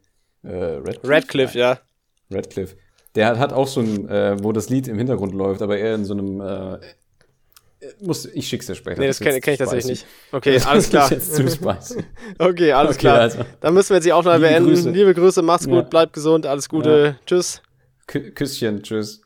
äh, Radcliffe? Radcliffe, ja. Radcliffe. Der hat, hat auch so ein, äh, wo das Lied im Hintergrund läuft, aber eher in so einem. Äh, muss, ich schick's dir später. Nee, das, das kenne kenn ich tatsächlich nicht. Okay, alles klar. jetzt zu spicy. okay, alles okay, klar. Also. Dann müssen wir jetzt die Aufnahme Liebe beenden. Grüße. Liebe Grüße, macht's gut, ja. bleibt gesund, alles Gute. Ja. Tschüss. Küsschen, tschüss.